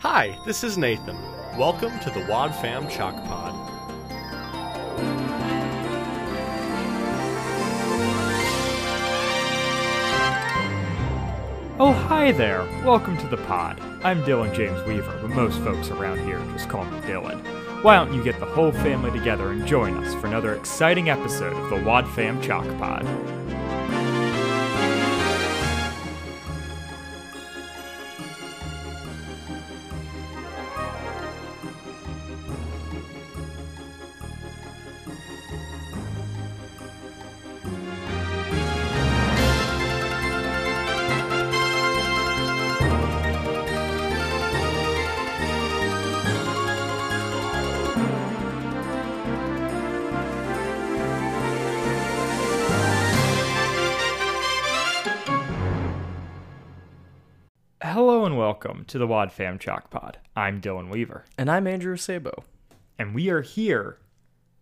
Hi, this is Nathan. Welcome to the Wad Fam Chalk Pod. Oh, hi there. Welcome to the pod. I'm Dylan James Weaver, but most folks around here just call me Dylan. Why don't you get the whole family together and join us for another exciting episode of the Wad Fam Chalk Pod? To the Wad Fam Chalk Pod. I'm Dylan Weaver, And I'm Andrew Sabo. and we are here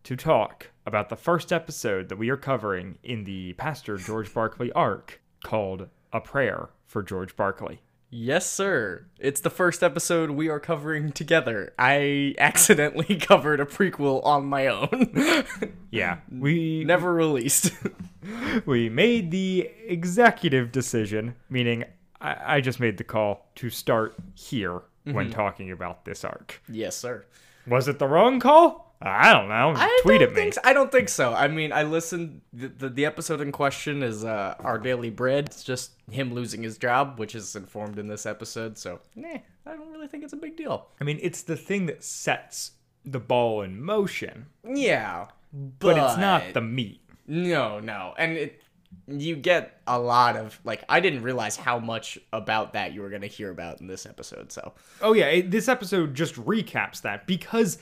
to talk about the first episode that we are covering in the Pastor George Barclay arc called A Prayer for George Barclay. Yes, sir. It's the first episode we are covering together. I accidentally covered a prequel on my own. Yeah, we Never released. we made the executive decision, meaning I, I just made the call to start here when talking about this arc. yes, sir. Was it the wrong call? I don't know. I Tweet don't at me. so. I don't think so. I mean, I listened. The, the, the episode in question is uh, Our Daily Bread. It's just him losing his job, which is informed in this episode. So, nah, I don't really think it's a big deal. I mean, it's the thing that sets the ball in motion, Yeah. but, it's not the meat. No, no. And it you get a lot of like I didn't realize how much about that you were going to hear about in this episode. So, Oh yeah, it, this episode just recaps that because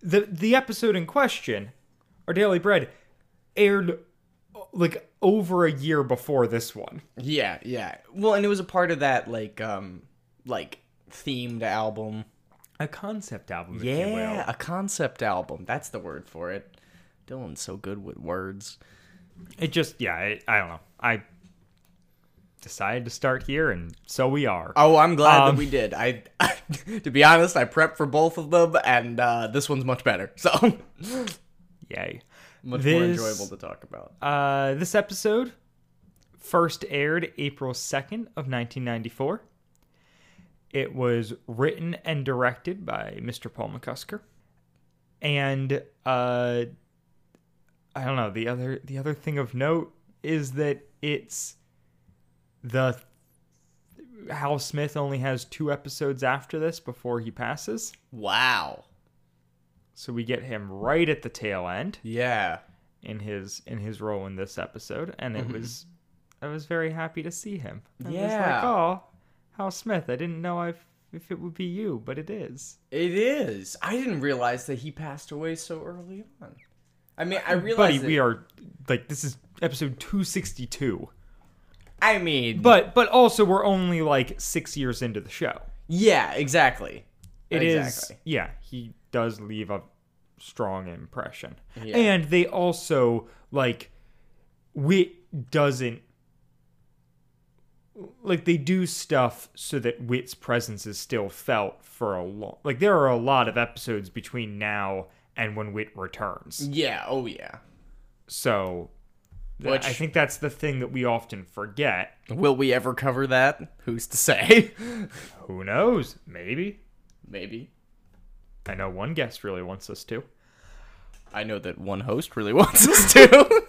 the the episode in question, our daily bread, aired like over a year before this one. yeah, yeah. Well, and it was a part of that like um like themed album. A concept album, if you Yeah, a concept album. That's the word for it. Dylan's so good with words. It just yeah, it, I don't know. I decided to start here, and so we are. Oh, I'm glad Um, that we did. I, to be honest, I prepped for both of them, and uh, this one's much better. So Yay. much more enjoyable to talk about. Uh, this episode first aired April 2nd of 1994. It was written and directed by Mr. Paul McCusker. And uh I don't know, the other the other thing of note is that it's the Hal Smith only has two episodes after this before he passes. Wow. So we get him right at the tail end. Yeah. in his in his role in this episode, and it mm-hmm. was I was very happy to see him. I was like, Yeah. oh, Hal Smith. I didn't know if if it would be you, but it is. It is. I didn't realize that he passed away so early on. I mean, I realize, Buddy, realized. we are like this is episode two sixty two, I mean, but but also we're only like six years into the show. yeah, exactly. It is exactly. yeah. He does leave a strong impression, Yeah. and they also like Whit doesn't like they do stuff so that Whit's presence is still felt for a long. Like there are a lot of episodes between now and when Whit returns, Yeah. Oh yeah. so. th- Which- I think that's the thing that we often forget. Will we ever cover that? Who's to say? Who knows? Maybe. Maybe. I know one guest really wants us to. I know that one host really wants us to.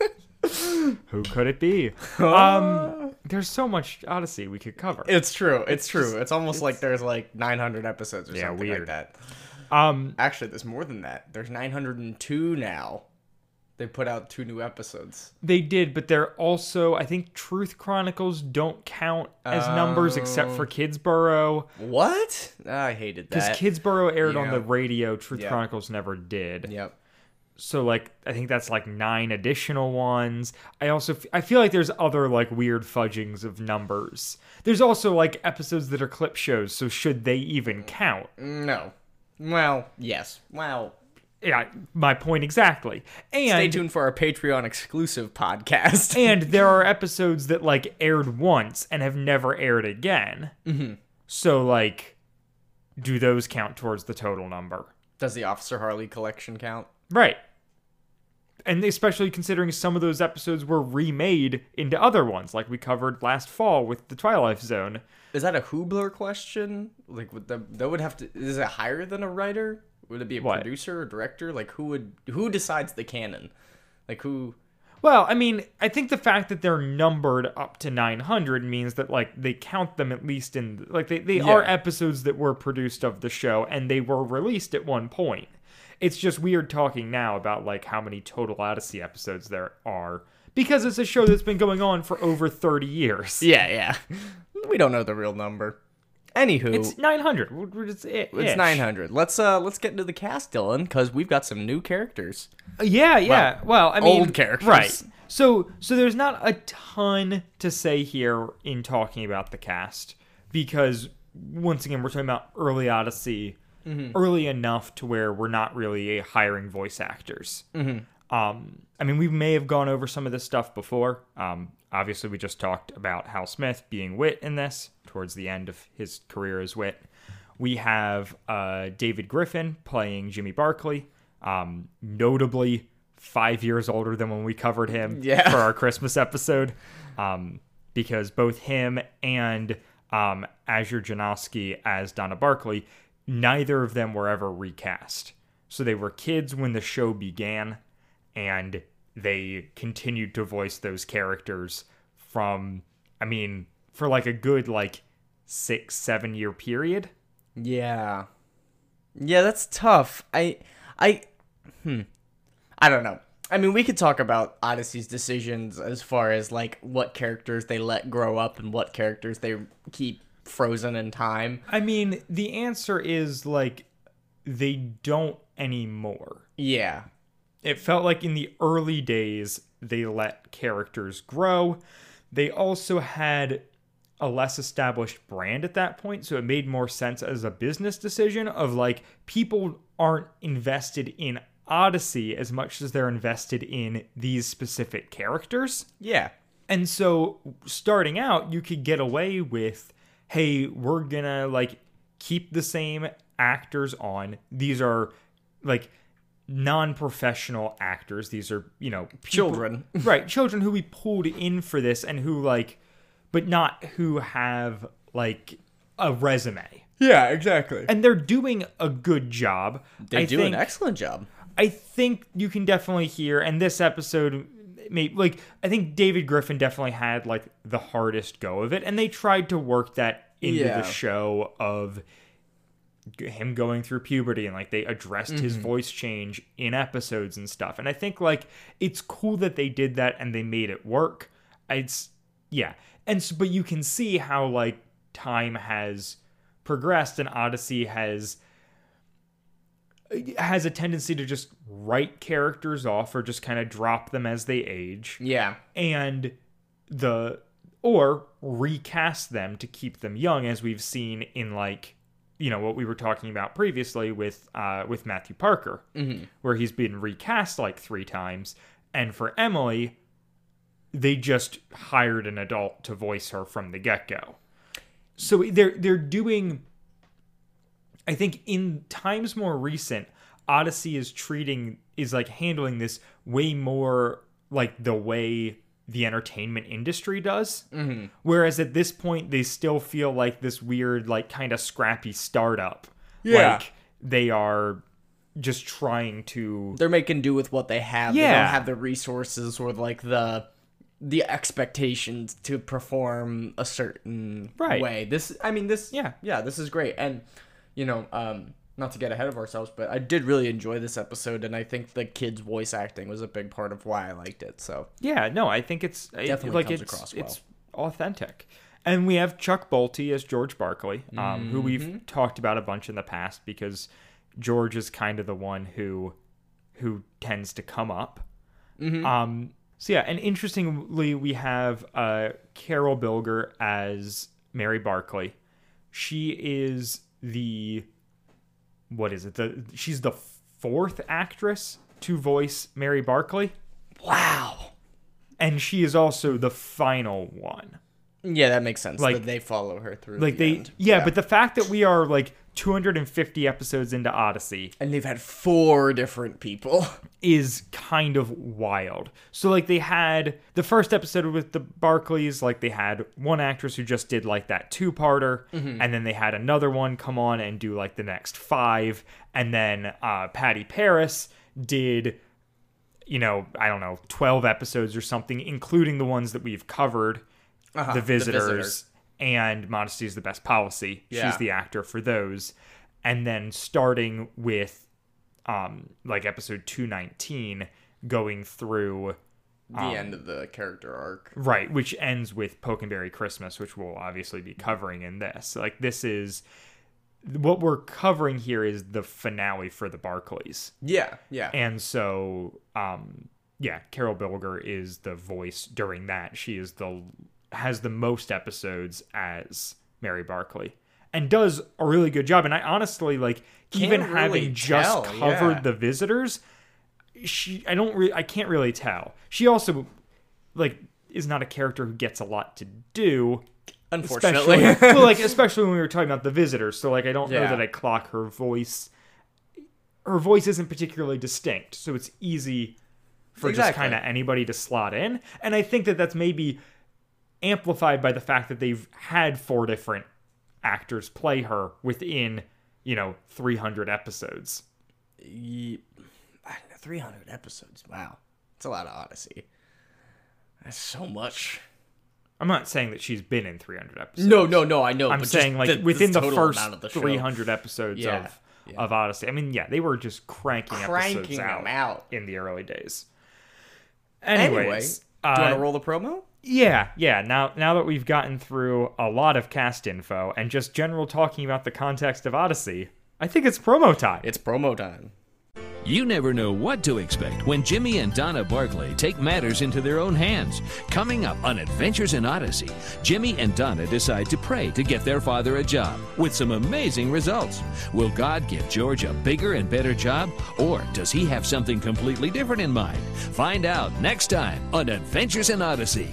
Who could it be? um, there's so much Odyssey we could cover. it's true. It's, true. it's almost like there's like 900 episodes or Yeah, something weird. like that. Um, Actually, there's more than that. There's 902 now. They put out two new episodes. they did, but they're also I think Truth Chronicles don't count as numbers except for Kidsboro What? I hated that. because. Kidsboro aired on the radio. Truth Yeah. Chronicles never did. Yep. So like I think that's like nine additional ones. I also f- I feel like there's other like weird fudgings of numbers. There's also like episodes that are clip shows. So should they even count? No. Well, yes. Well, Yeah, my point exactly. And stay tuned for our Patreon exclusive podcast. and there are episodes that like aired once and have never aired again. Mm-hmm. So like, do those count towards the total number? Does the Officer Harley collection count? Right. And especially considering some of those episodes were remade into other ones, like we covered last fall with the Twilight Zone. Is that a Hubler question? Like, would the, that would have to. Is it higher than a writer? Would it be a What? producer or director? Like, who would who decides the canon? Like, who? Well, I mean, I think the fact that they're numbered up to 900 means that like they count them at least in like they, they are episodes that were produced of the show and they were released at one point. It's just weird talking now about like how many total Odyssey episodes there are because it's a show that's been going on for over 30 years. Yeah, yeah. We don't know the real number. Anywho, It's 900. We're- just- It's eh, 900. Let's uh let's get into the cast, Dylan, because we've got some new characters. Uh, yeah, yeah. Well, I mean, old characters. right? So, so there's not a ton to say here in talking about the cast because once again, we're talking about early Odyssey, mm-hmm. early enough to where we're not really hiring voice actors. Mm-hmm. Um, I mean, we may have gone over some of this stuff before. Um, obviously, we just talked about Hal Smith being Whit in this towards the end of his career as Whit. We have uh, David Griffin playing Jimmy Barclay, um, notably five years older than when we covered him Yeah. for our Christmas episode, um, because both him and um, Azure Janosky as Donna Barclay, neither of them were ever recast. So they were kids when the show began, and they continued to voice those characters from, I mean, for like a good like six, seven year period. Yeah. Yeah, that's tough. I I hmm. I don't know. I mean, we could talk about Odyssey's decisions as far as like what characters they let grow up and what characters they keep frozen in time. I mean, the answer is like they don't anymore. Yeah. It felt like in the early days they let characters grow. They also had a less established brand at that point, so it made more sense as a business decision of like people aren't invested in Odyssey as much as they're invested in these specific characters. Yeah. And so starting out, you could get away with, hey, we're gonna like keep the same actors on. These are like non-professional actors. These are, you know, people- Children. right? Children who we pulled in for this and who like, but not who have like a resume. Yeah, exactly. And they're doing a good job. They I do think, an excellent job. I think you can definitely hear, and this episode, may like I think David Griffin definitely had like the hardest go of it, and they tried to work that into Yeah. the show of him going through puberty and like they addressed his mm-hmm. voice change in episodes and stuff. And I think like it's cool that they did that and they made it work. It's yeah, and but you can see how like time has progressed and Odyssey has uh, has a tendency to just write characters off or just kind of drop them as they age Yeah. and the or recast them to keep them young as we've seen in like you know what we were talking about previously with uh with Matthew Parker where he's been recast like 3 times. And for Emily they just hired an adult to voice her from the get-go. So they're they're doing I think in times more recent, Odyssey is treating is like handling this way more like the way the entertainment industry does. Mm-hmm. Whereas at this point, they still feel like this weird, like kind of scrappy startup. Yeah. Like they are just trying to. They're making do with what they have. Yeah. They don't have the resources or like the the expectations to perform a certain Right. way. This I mean this Yeah. Yeah, this is great. And you know, um not to get ahead of ourselves, but I did really enjoy this episode and I think the kids voice acting was a big part of why I liked it. So, Yeah, no, I think it's it- Definitely like comes it's across well. it's authentic. And we have Chuck Bolte as George Barclay, um, who we've Mm-hmm. talked about a bunch in the past because George is kind of the one who who tends to come up. Mm-hmm. Um, so yeah, and interestingly, we have uh, Carol Bilger as Mary Barclay. She is the what is it? The she's the fourth actress to voice Mary Barclay wow. and she is also the final one. Yeah, that makes sense. Like- that they follow her through. Like the they, end. yeah, but the fact that we are like 250 episodes into Odyssey And they've had four different people. is kind of wild. So like they had the first episode with the Barclays, like they had one actress who just did like that two-parter, and then they had another one come on and do like the next five, and then uh, Patti Parris did, you know, I don't know, twelve episodes or something, including the ones that we've covered, Uh-huh, the The visitors, Visitors. And Modesty is the best policy. Yeah. She's the actor for those, and then starting with um like episode 219 going through The end of the character arc. right which ends with pokenberry christmas which we'll obviously be covering in this like this is what we're covering here is the finale for the barclays Yeah, yeah. and so um yeah carol bilger is the voice during that she is the has the most episodes as mary barclay and does a really good job and i honestly like even Can't having really just tell, covered yeah. the visitors she i don't really i can't really tell she also like is not a character who gets a lot to do Unfortunately. well, like especially when we were talking about the visitors. So like I don't know that I clock her voice. Her voice isn't particularly distinct, so it's easy for just kind of anybody to slot in. And I think that that's maybe amplified by the fact that they've had four different actors play her within you know 300 episodes. Ye- I don't know, 300 episodes. Wow. It's a lot of Odyssey. That's so much. I'm not saying that she's been in 300 episodes. No, no, no, I know. I'm saying like the, within the, first the 300 episodes Yeah, of yeah. of Odyssey. I mean, yeah, they were just cranking, Cranking episodes them out, out. in the early days. Anyway, Anyways, do you want uh, to roll the promo? Yeah, yeah. Now, now that we've gotten through a lot of cast info and just general talking about the context of Odyssey, I think it's promo time. It's promo time. You never know what to expect when Jimmy and Donna Barclay take matters into their own hands. Coming up on Adventures in Odyssey, Jimmy and Donna decide to pray to get their father a job with some amazing results. Will God give George a bigger and better job, or does he have something completely different in mind? Find out next time on Adventures in Odyssey.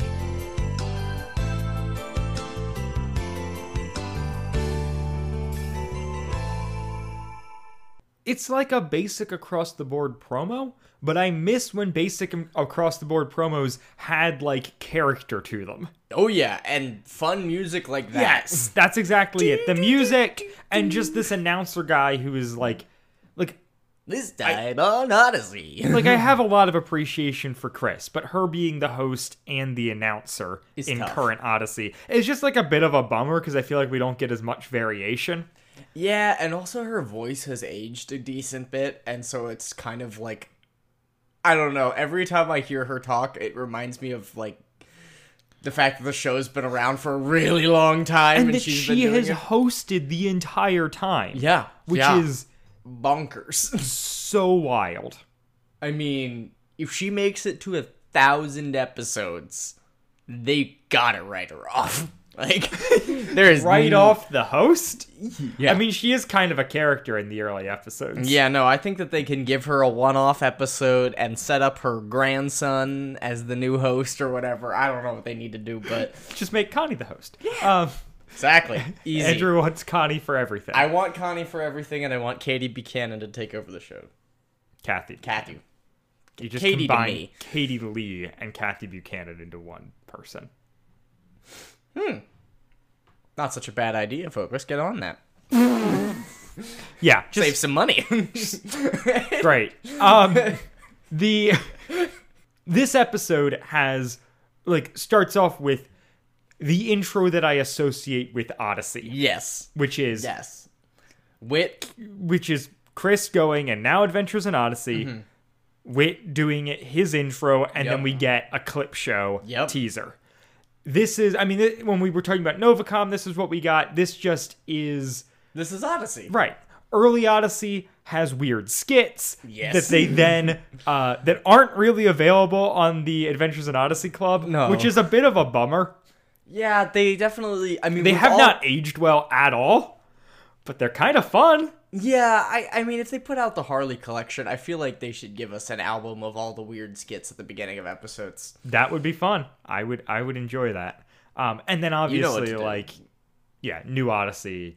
It's like a basic across the board promo, but I miss when basic across the board promos had like character to them. Oh yeah, and fun music like that. Yes, that's exactly it. The music and just this announcer guy who is like like This time on Odyssey. like I have a lot of appreciation for Chris, but her being the host and the announcer Is in tough. current Odyssey is just like a bit of a bummer because I feel like we don't get as much variation. Yeah, and also her voice has aged a decent bit, and so it's kind of like I don't know. Every time I hear her talk, it reminds me of like the fact that the show's been around for a really long time, And and, that she's been has it. hosted the entire time. Yeah, Which yeah. is bonkers. so wild. I mean, if she makes it to a thousand episodes, they gotta write her off. Like, there is Right n- off the host? Yeah. I mean, she is kind of a character in the early episodes. Yeah, no, I think that they can give her a one-off episode and set up her grandson as the new host or whatever. I don't know what they need to do, but Just make Connie the host. Um, exactly, easy. Andrew wants Connie for everything. I want Connie for everything, and I want Katie Buchanan to take over the show. Kathy. Kathy. You just Katie combine. Katie Leigh and Kathy Buchanan into one person. Not such a bad idea, folks. Let's get on that. Yeah, just Save some money. great. Um, the this episode has like starts off with the intro that I associate with Odyssey, yes. which is Yes. Whit. which is Chris going and now Adventures in Odyssey. Whit doing his intro, and then we get a clip show Yep. teaser. This is, I mean, when we were talking about Novacom, this is what we got. This just is This is Odyssey. right. Early Odyssey has weird skits Yes. that they then uh, that aren't really available on the Adventures in Odyssey Club, No. which is a bit of a bummer. Yeah, they definitely. I mean, They have all- not aged well at all, but they're kind of fun. Yeah, I, I mean, if they put out the Harley collection, I feel like they should give us an album of all the weird skits at the beginning of episodes. That would be fun. I would I would enjoy that. Um, and then know obviously to do. like yeah, New Odyssey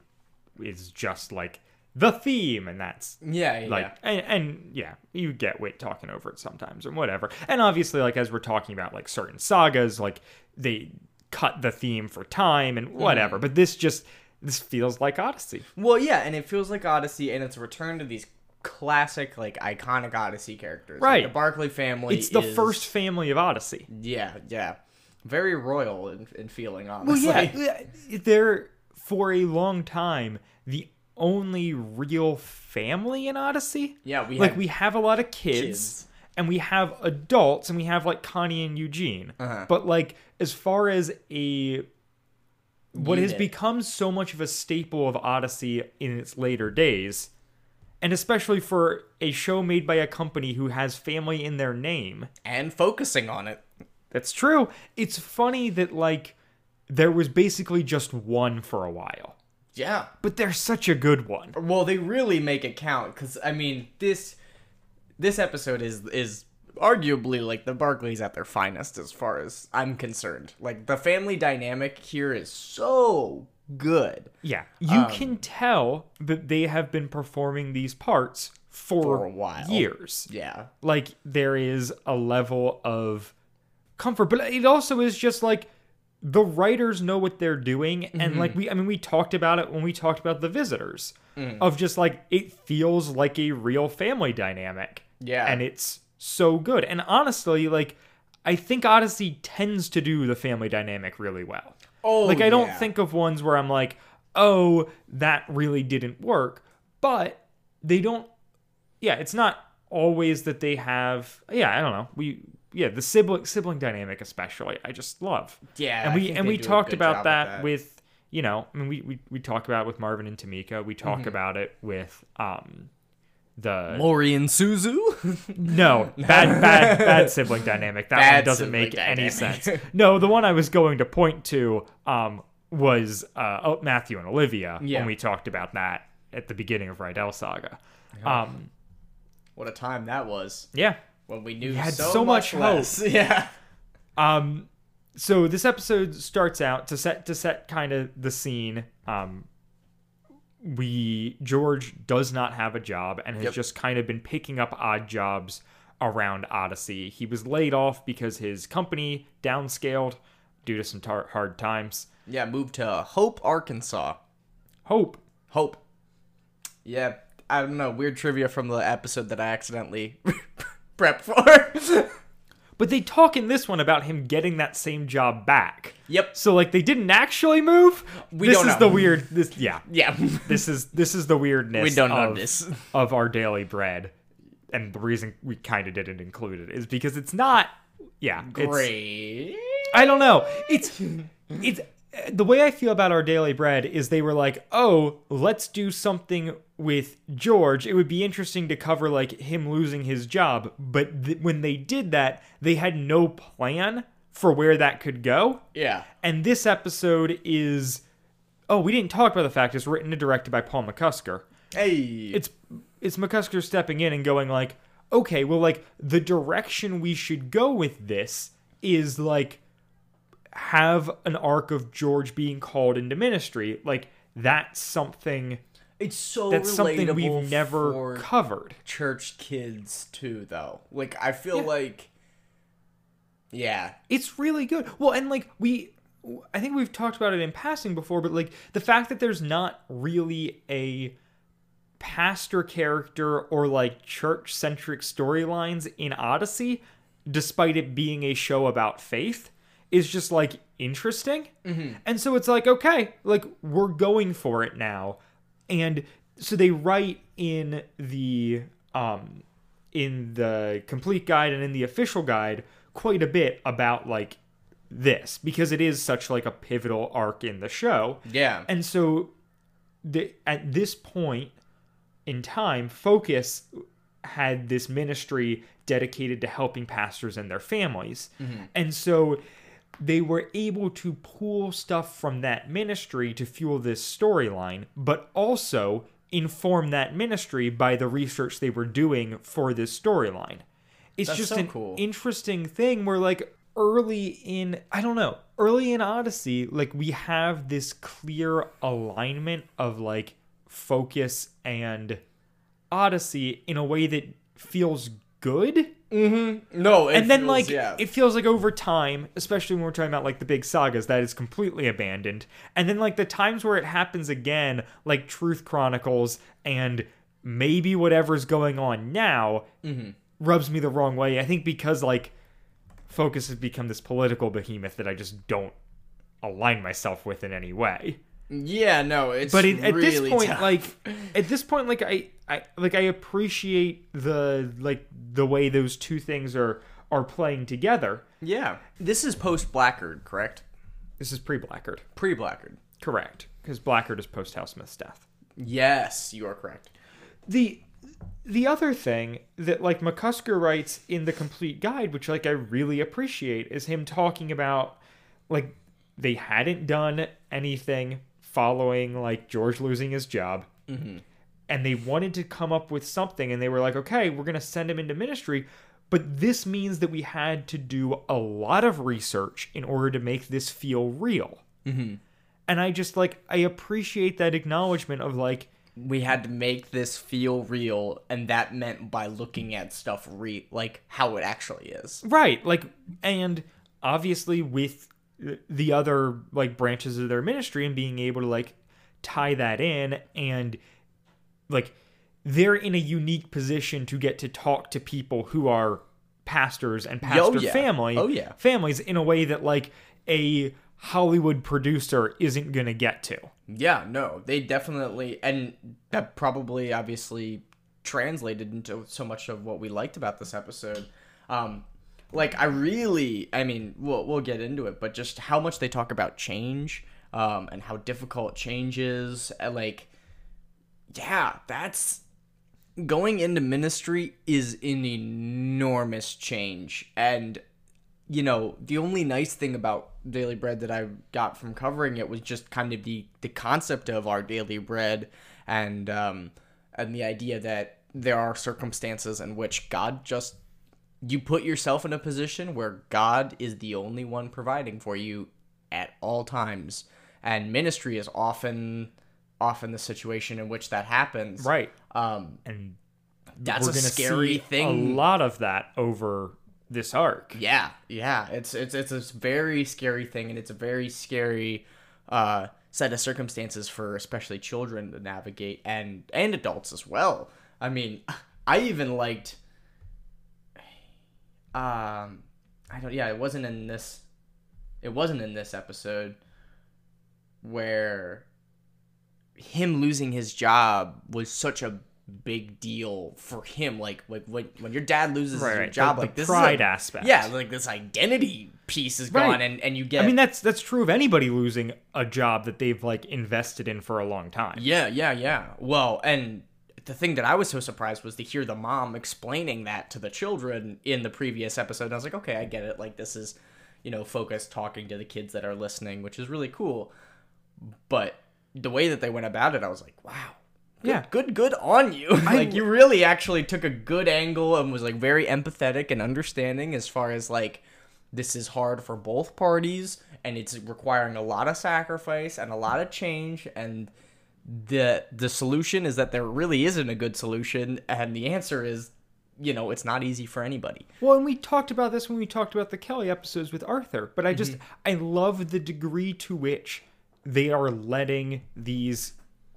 is just like the theme and that's Yeah, yeah. like and, and yeah you get whit talking over it sometimes and whatever and obviously like as we're talking about like certain sagas like they cut the theme for time and whatever but this just this feels like odyssey Well, yeah, and it feels like Odyssey, and it's a return to these classic, like iconic Odyssey characters. Like, Right. the Barclay family. it's the is- first family of odyssey Yeah, yeah. Very royal in, in feeling, well honestly. yeah, yeah they're for a long time the only real family in odyssey Yeah, we like we have a lot of kids, kids. and we have adults and we have like Connie and Eugene. Uh-huh. But like as far as a what has become so much of a staple of Odyssey in its later days, and especially for a show made by a company who has family in their name. and focusing on it. That's true. It's funny that like there was basically just one for a while. Yeah. But they're such a good one. Well, they really make it count because I mean this this episode is is arguably like the Barclays at their finest as far as I'm concerned. Like the family dynamic here is so good Yeah, you Um, can tell that they have been performing these parts for, For a while. years. Yeah. Like there is a level of comfort, but it also is just like the writers know what they're doing, and Mm-hmm. like we, I mean, we talked about it when we talked about the visitors Mm. of just like it feels like a real family dynamic. Yeah. and it's so good. And honestly, like I think Odyssey tends to do the family dynamic really well. Oh, Like I don't yeah. think of ones where I'm like, "Oh, that really didn't work." But they don't Yeah, it's not always that they have Yeah, I don't know. We yeah, the sibling sibling dynamic especially. I just love. Yeah, And we and we talked about that, with that. with you know, I mean we we we talk about it with Marvin and Tamika. We Mm-hmm. talk about it with um the Mori and Suzu. no, bad, bad, bad sibling dynamic. That one doesn't make any sense. No, the one I was going to point to um, was uh, oh, Matthew and Olivia Yeah. when we talked about that at the beginning of Rydell Saga. Um, what a time that was yeah. when we knew had so, so much, much hope. less. Yeah. Um, so this episode starts out to set to set kind of the scene. Um, we George does not have a job and has Yep. just kind of been picking up odd jobs around Odyssey. He was laid off because his company downscaled due to some tar- hard times. Yeah, moved to Hope, Arkansas. Hope. Hope. Yeah, I don't know. Weird trivia from the episode that I accidentally prepped for. But they talk in this one about him getting that same job back. Yep. So like they didn't actually move. We this don't is know. the weird this yeah. yeah. this is this is the weirdness We don't know of, this. of our daily bread and the reason we kind of didn't include it is because it's not yeah Great. i don't know it's it's the way i feel about our daily bread is they were like oh let's do something with george it would be interesting to cover like him losing his job but th- when they did that they had no plan for where that could go Yeah. and this episode is oh we didn't talk about the fact it's written and directed by paul mccusker Hey. it's it's mccusker stepping in and going like okay well like the direction we should go with this is like have an arc of george being called into ministry like that's something it's so that's something we've never covered church kids too, though. Like I feel like, yeah, it's really good. Well, and like we I think we've talked about it in passing before, but like the fact that there's not really a pastor character or like church centric storylines in Odyssey, despite it being a show about faith, is just like interesting. Mm-hmm. And so it's like, okay, like we're going for it now. And so they write in the um in the complete guide and in the official guide quite a bit about like this because it is such like a pivotal arc in the show. yeah, And so the, at this point in time, Focus had this ministry dedicated to helping pastors and their families. And so they were able to pull stuff from that ministry to fuel this storyline, but also inform that ministry by the research they were doing for this storyline. It's That's just so an cool. interesting thing where like early in I don't know, early in Odyssey, like we have this clear alignment of like Focus and Odyssey in a way that feels good. No, it and then feels- like yeah. it feels like over time, especially when we're talking about like the big sagas, that is completely abandoned. And then like the times where it happens again, like Truth Chronicles and maybe whatever's going on now, Mm-hmm. rubs me the wrong way. I think because like Focus has become this political behemoth that I just don't align myself with in any way. Yeah, no, it's But it, at this point, tough. like at this point, like I, I like I appreciate the like the way those two things are are playing together. yeah, this is post Blackgaard, correct? This is pre Blackgaard, Pre Blackgaard. correct? Because Blackgaard is post Hal Smith's death. Yes, you are correct. the the other thing that like McCusker writes in the complete guide, which like I really appreciate, is him talking about like they hadn't done anything following like George losing his job. And they wanted to come up with something, and they were like, okay, we're going to send him into ministry. But this means that we had to do a lot of research in order to make this feel real. Mm-hmm. And I just like, I appreciate that acknowledgement of like, we had to make this feel real and that meant by looking at stuff re like how it actually is Right. Like, and obviously with the other like branches of their ministry and being able to like tie that in and like they're in a unique position to get to talk to people who are pastors and pastor yeah. family Oh, yeah. families in a way that like a Hollywood producer isn't gonna get to. yeah no they definitely and that probably obviously translated into so much of what we liked about this episode um like i really i mean we'll, we'll get into it but just how much they talk about change um and how difficult change is and like yeah that's going into ministry is an enormous change. And you know the only nice thing about daily bread that i got from covering it was just kind of the the concept of our daily bread and um and the idea that there are circumstances in which god just you put yourself in a position where god is the only one providing for you at all times and ministry is often often the situation in which that happens Right. um And that's a scary thing A lot of that over this arc. Yeah, yeah. It's it's it's a very scary thing, and it's a very scary uh, set of circumstances for especially children to navigate, and and adults as well. I mean, I even liked. Um, I don't. Yeah, it wasn't in this. It wasn't in this episode where him losing his job was such a big deal for him like like when, when your dad loses Right, your job The- like the this pride a, aspect. yeah like this identity piece is Right. gone and and you get I mean that's that's true of anybody losing a job that they've like invested in for a long time. yeah yeah yeah well and the thing that I was so surprised was to hear the mom explaining that to the children in the previous episode. And I was like, okay, I get it. Like this is, you know, focused talking to the kids that are listening, which is really cool. But the way that they went about it, I was like, wow. Good, Yeah. good, good on you. like you really actually took a good angle and was like very empathetic and understanding as far as like this is hard for both parties and it's requiring a lot of sacrifice and a lot of change and the the solution is that there really isn't a good solution and the answer is you know it's not easy for anybody. Well, and we talked about this when we talked about the Kelly episodes with Arthur, but I mm-hmm. just I love the degree to which they are letting these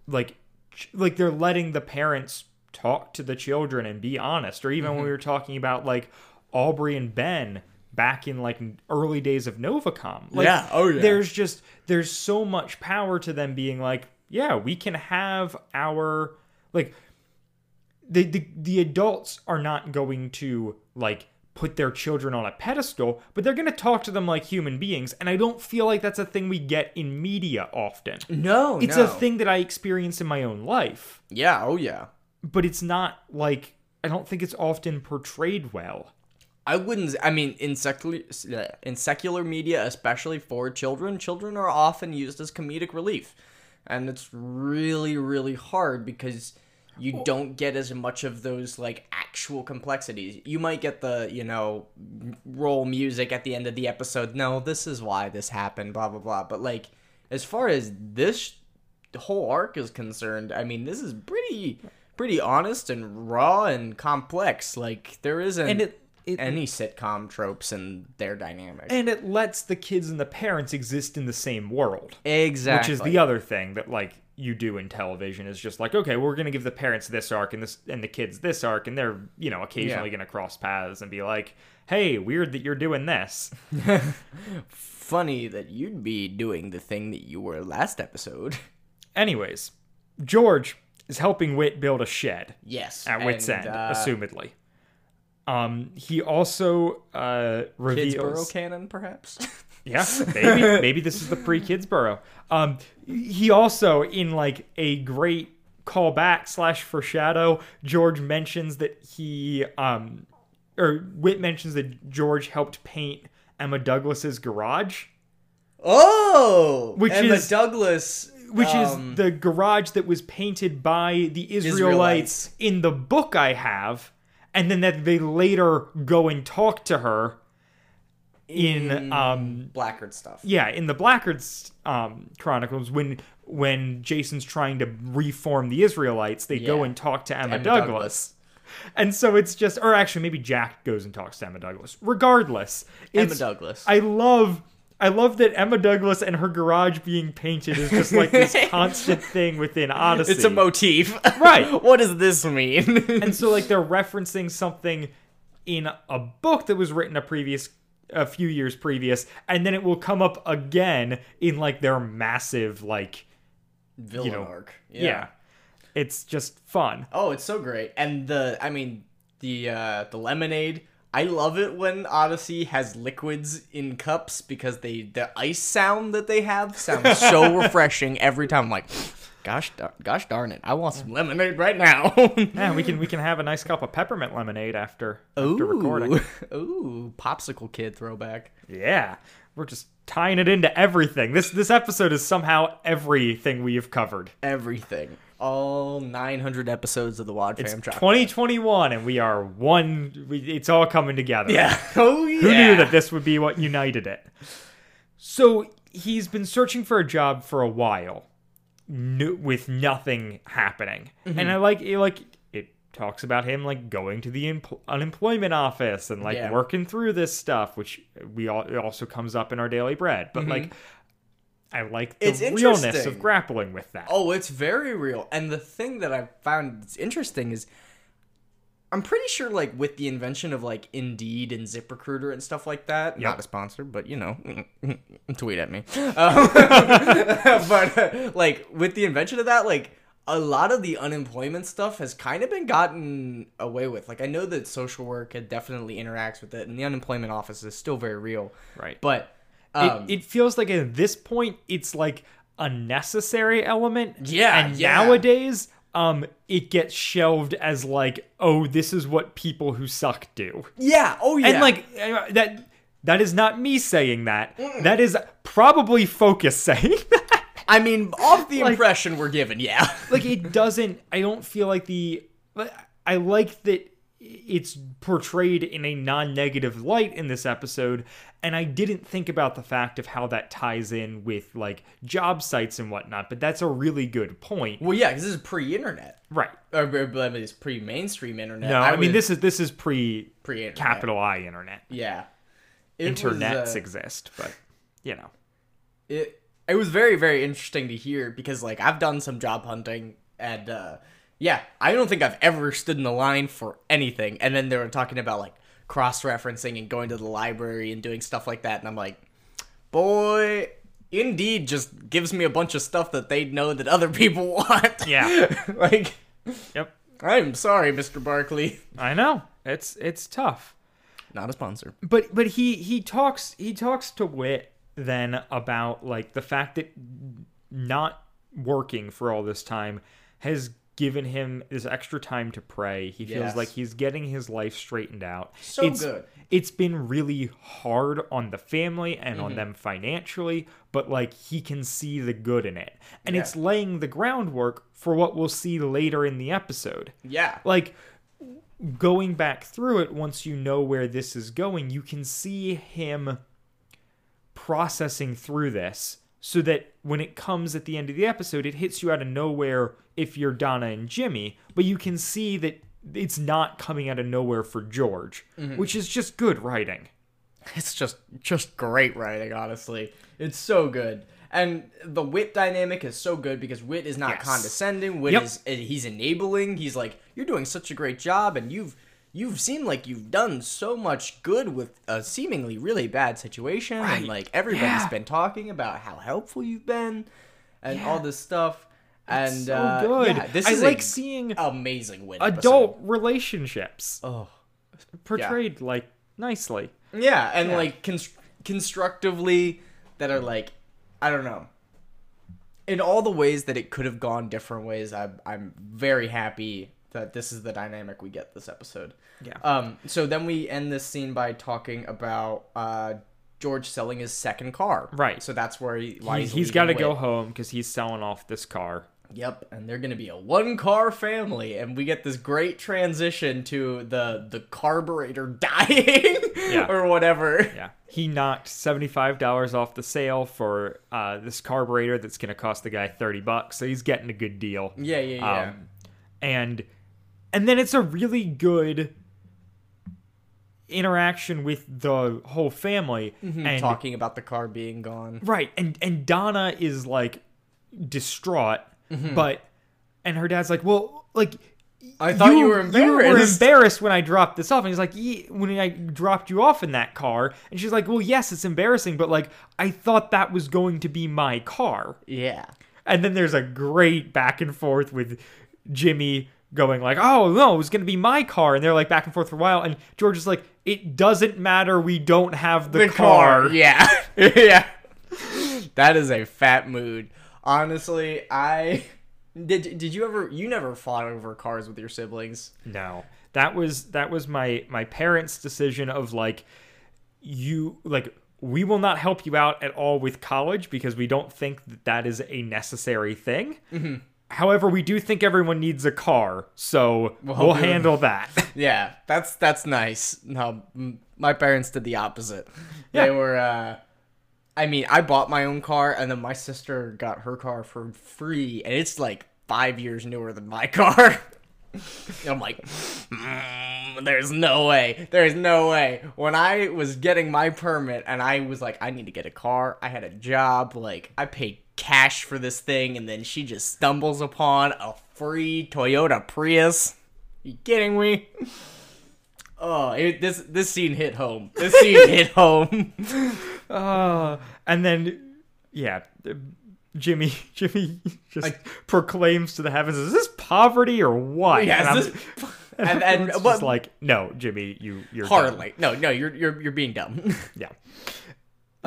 like ch- like they're letting the parents talk to the children and be honest. Or even when mm-hmm. we were talking about like Aubrey and Ben back in like early days of Novacom. Like, Yeah, oh, yeah. There's just there's so much power to them being like, yeah, we can have our like the, the the adults are not going to like put their children on a pedestal, but they're going to talk to them like human beings, and I don't feel like that's a thing we get in media often. no It's a thing that I experience in my own life, yeah oh yeah but it's not like I don't think it's often portrayed well. i wouldn't i mean in secular in secular media especially for children children are often used as comedic relief and it's really really hard because you don't get as much of those like actual complexities. You might get the, you know, roll music at the end of the episode. No, this is why this happened, blah blah blah. But like as far as this whole arc is concerned, I mean, this is pretty pretty honest and raw and complex. Like there isn't And it- it- any sitcom tropes and their dynamic. and it lets the kids and the parents exist in the same world. exactly. which is the other thing that like you do in television is just like okay we're gonna give the parents this arc and this and the kids this arc and they're you know occasionally Yeah. gonna cross paths and be like hey weird that you're doing this funny that you'd be doing the thing that you were last episode. anyways george is helping whit build a shed Yes. at whit's and, end uh, assumedly um he also uh Kidsboro reveals canon, perhaps. Yeah, maybe maybe this is the pre Kidsboro. Um, he also in like a great callback slash foreshadow. George mentions that he um, or Whit mentions that George helped paint Emma Douglas's garage, oh, Which Emma is- Douglas, which um, is the garage that was painted by the Israelites, Israelites. in the book I have, and then that they later go and talk to her in um Blackgaard stuff. yeah in the Blackgaard's um chronicles when when jason's trying to reform the israelites they go and talk to emma, Emma douglas. Douglas. and so it's just or actually maybe jack goes and talks to emma douglas regardless Emma Douglas. i love I love that Emma Douglas and her garage being painted is just like this constant thing within Odyssey. It's a motif. Right. what does this mean? and so like they're referencing something in a book that was written a previous a few years previous and then it will come up again in like their massive like Villain know, arc. yeah. it's just fun Oh, it's so great. And the I mean the uh the lemonade I love it when Odyssey has liquids in cups because they the ice sound that they have sounds so refreshing every time. I'm like, gosh, dar- gosh darn it, I want some lemonade right now. yeah we can we can have a nice cup of peppermint lemonade after after recording Ooh, ooh, popsicle kid throwback. yeah we're just tying it into everything this this episode is somehow everything we have covered Everything, all 900 episodes of the Wad Fam Drop. 2021 and we are one we, it's all coming together Yeah. Oh yeah. Who knew that this would be what united it? So he's been searching for a job for a while, no, with nothing happening, Mm-hmm. and I like it. Like it talks about him like going to the empl- unemployment office and like Yeah. working through this stuff, which we all it also comes up in our daily bread. But like, I like the. It's realness of grappling with that. Oh, it's very real. And the thing that I found that's interesting is I'm pretty sure like with the invention of like Indeed and ZipRecruiter and stuff like that, not a sponsor, but you know, tweet at me. Um, but uh, like with the invention of that, like a lot of the unemployment stuff has kind of been gotten away with. Like I know that social work it definitely interacts with it, and the unemployment office is still very real. Right. But um, it, it feels like at this point it's like a necessary element. Yeah, And yeah. nowadays, um, it gets shelved as like, oh, this is what people who suck do. yeah, oh yeah, And like uh, that that is not me saying that. That is probably focus saying that. I mean, off the impression we're given, yeah. like it doesn't I don't feel like the I like that it's portrayed in a non-negative light in this episode and I didn't think about the fact of how that ties in with like job sites and whatnot but that's a really good point. Well, yeah, because this is pre-internet, right. Or or, I mean, it's pre-mainstream internet. no I, mean would- this is this is pre pre-internet. capital I internet. Yeah, It was, internets uh, exist but you know. It it was very very interesting to hear because like I've done some job hunting and uh yeah, I don't think I've ever stood in the line for anything. And then they were talking about like cross referencing and going to the library and doing stuff like that, and I'm like, boy. Indeed, just gives me a bunch of stuff that they know that other people want. Yeah. like, yep I'm sorry, Mr. Barclay. I know it's it's tough Not a sponsor. but but he he talks he talks to whit then about like the fact that not working for all this time has given him this extra time to pray he feels Yes. like he's getting his life straightened out So it's, good. it's been really hard on the family and Mm-hmm. on them financially but like he can see the good in it and Yeah. it's laying the groundwork for what we'll see later in the episode Yeah. like going back through it once you know where this is going you can see him processing through this so that when it comes at the end of the episode, it hits you out of nowhere if you're Donna and Jimmy, but you can see that it's not coming out of nowhere for George, mm-hmm. which is just good writing. It's just just great writing, honestly. It's so good. And the whit dynamic is so good because whit is not Yes. condescending. Whit Yep. is he's enabling. He's like, "You're doing such a great job and you've you've seemed like you've done so much good with a seemingly really bad situation and like everybody's Yeah. been talking about how helpful you've been and all this stuff." And so uh, good. yeah, this I is like seeing amazing wit adult relationships. Oh. portrayed like nicely. Yeah, and Yeah. like const- constructively that are like, I don't know. In all the ways that it could have gone different ways, I'm I'm very happy that this is the dynamic we get this episode. Yeah. Um. So then we end this scene by talking about uh George selling his second car. Right. So that's where he why He, he's, he's got to go home because he's selling off this car. Yep, and they're gonna be a one car family, and we get this great transition to the the carburetor dying Yeah. or whatever. Yeah. He knocked $75 off the sale for uh, this carburetor that's going to cost the guy 30 bucks. So he's getting a good deal. Yeah, yeah, yeah. Um, and and then it's a really good interaction with the whole family and talking about the car being gone. right and and Donna is like distraught Mm-hmm. but and her dad's like well like I thought you, were You were embarrassed. embarrassed when I dropped this off. And he's like, when I dropped you off in that car. And she's like, well, yes, it's embarrassing, but like, I thought that was going to be my car. yeah. And then there's a great back and forth with Jimmy going like, "Oh no, it was going to be my car," and they're like back and forth for a while. And George is like, "It doesn't matter. We don't have the, The car." car. Yeah. yeah. That is a fat mood. Honestly, I did did you ever you never fought over cars with your siblings? No, that was that was my my parents' decision of like, you like we will not help you out at all with college because we don't think that that is a necessary thing. Mm-hmm. However, we do think everyone needs a car, so we'll, you. handle that. Yeah, that's that's nice. No, m- my parents did the opposite. Yeah. They were uh I mean, I bought my own car and then my sister got her car for free and it's like 5 years newer than my car. I'm like, "Mm, there's no way. There's no way. When I was getting my permit and I was like, I need to get a car, I had a job, like, I paid cash for this thing, and then she just stumbles upon a free Toyota Prius. you kidding me? Oh, it, this this scene hit home. This scene hit home. Uh, and then, yeah, Jimmy Jimmy just proclaims to the heavens, "Is this poverty or what?" Yeah, and is this- and, and- and just like, "No, Jimmy, you you're dumb." Hardly. No, no, you're you're you're being dumb. Yeah.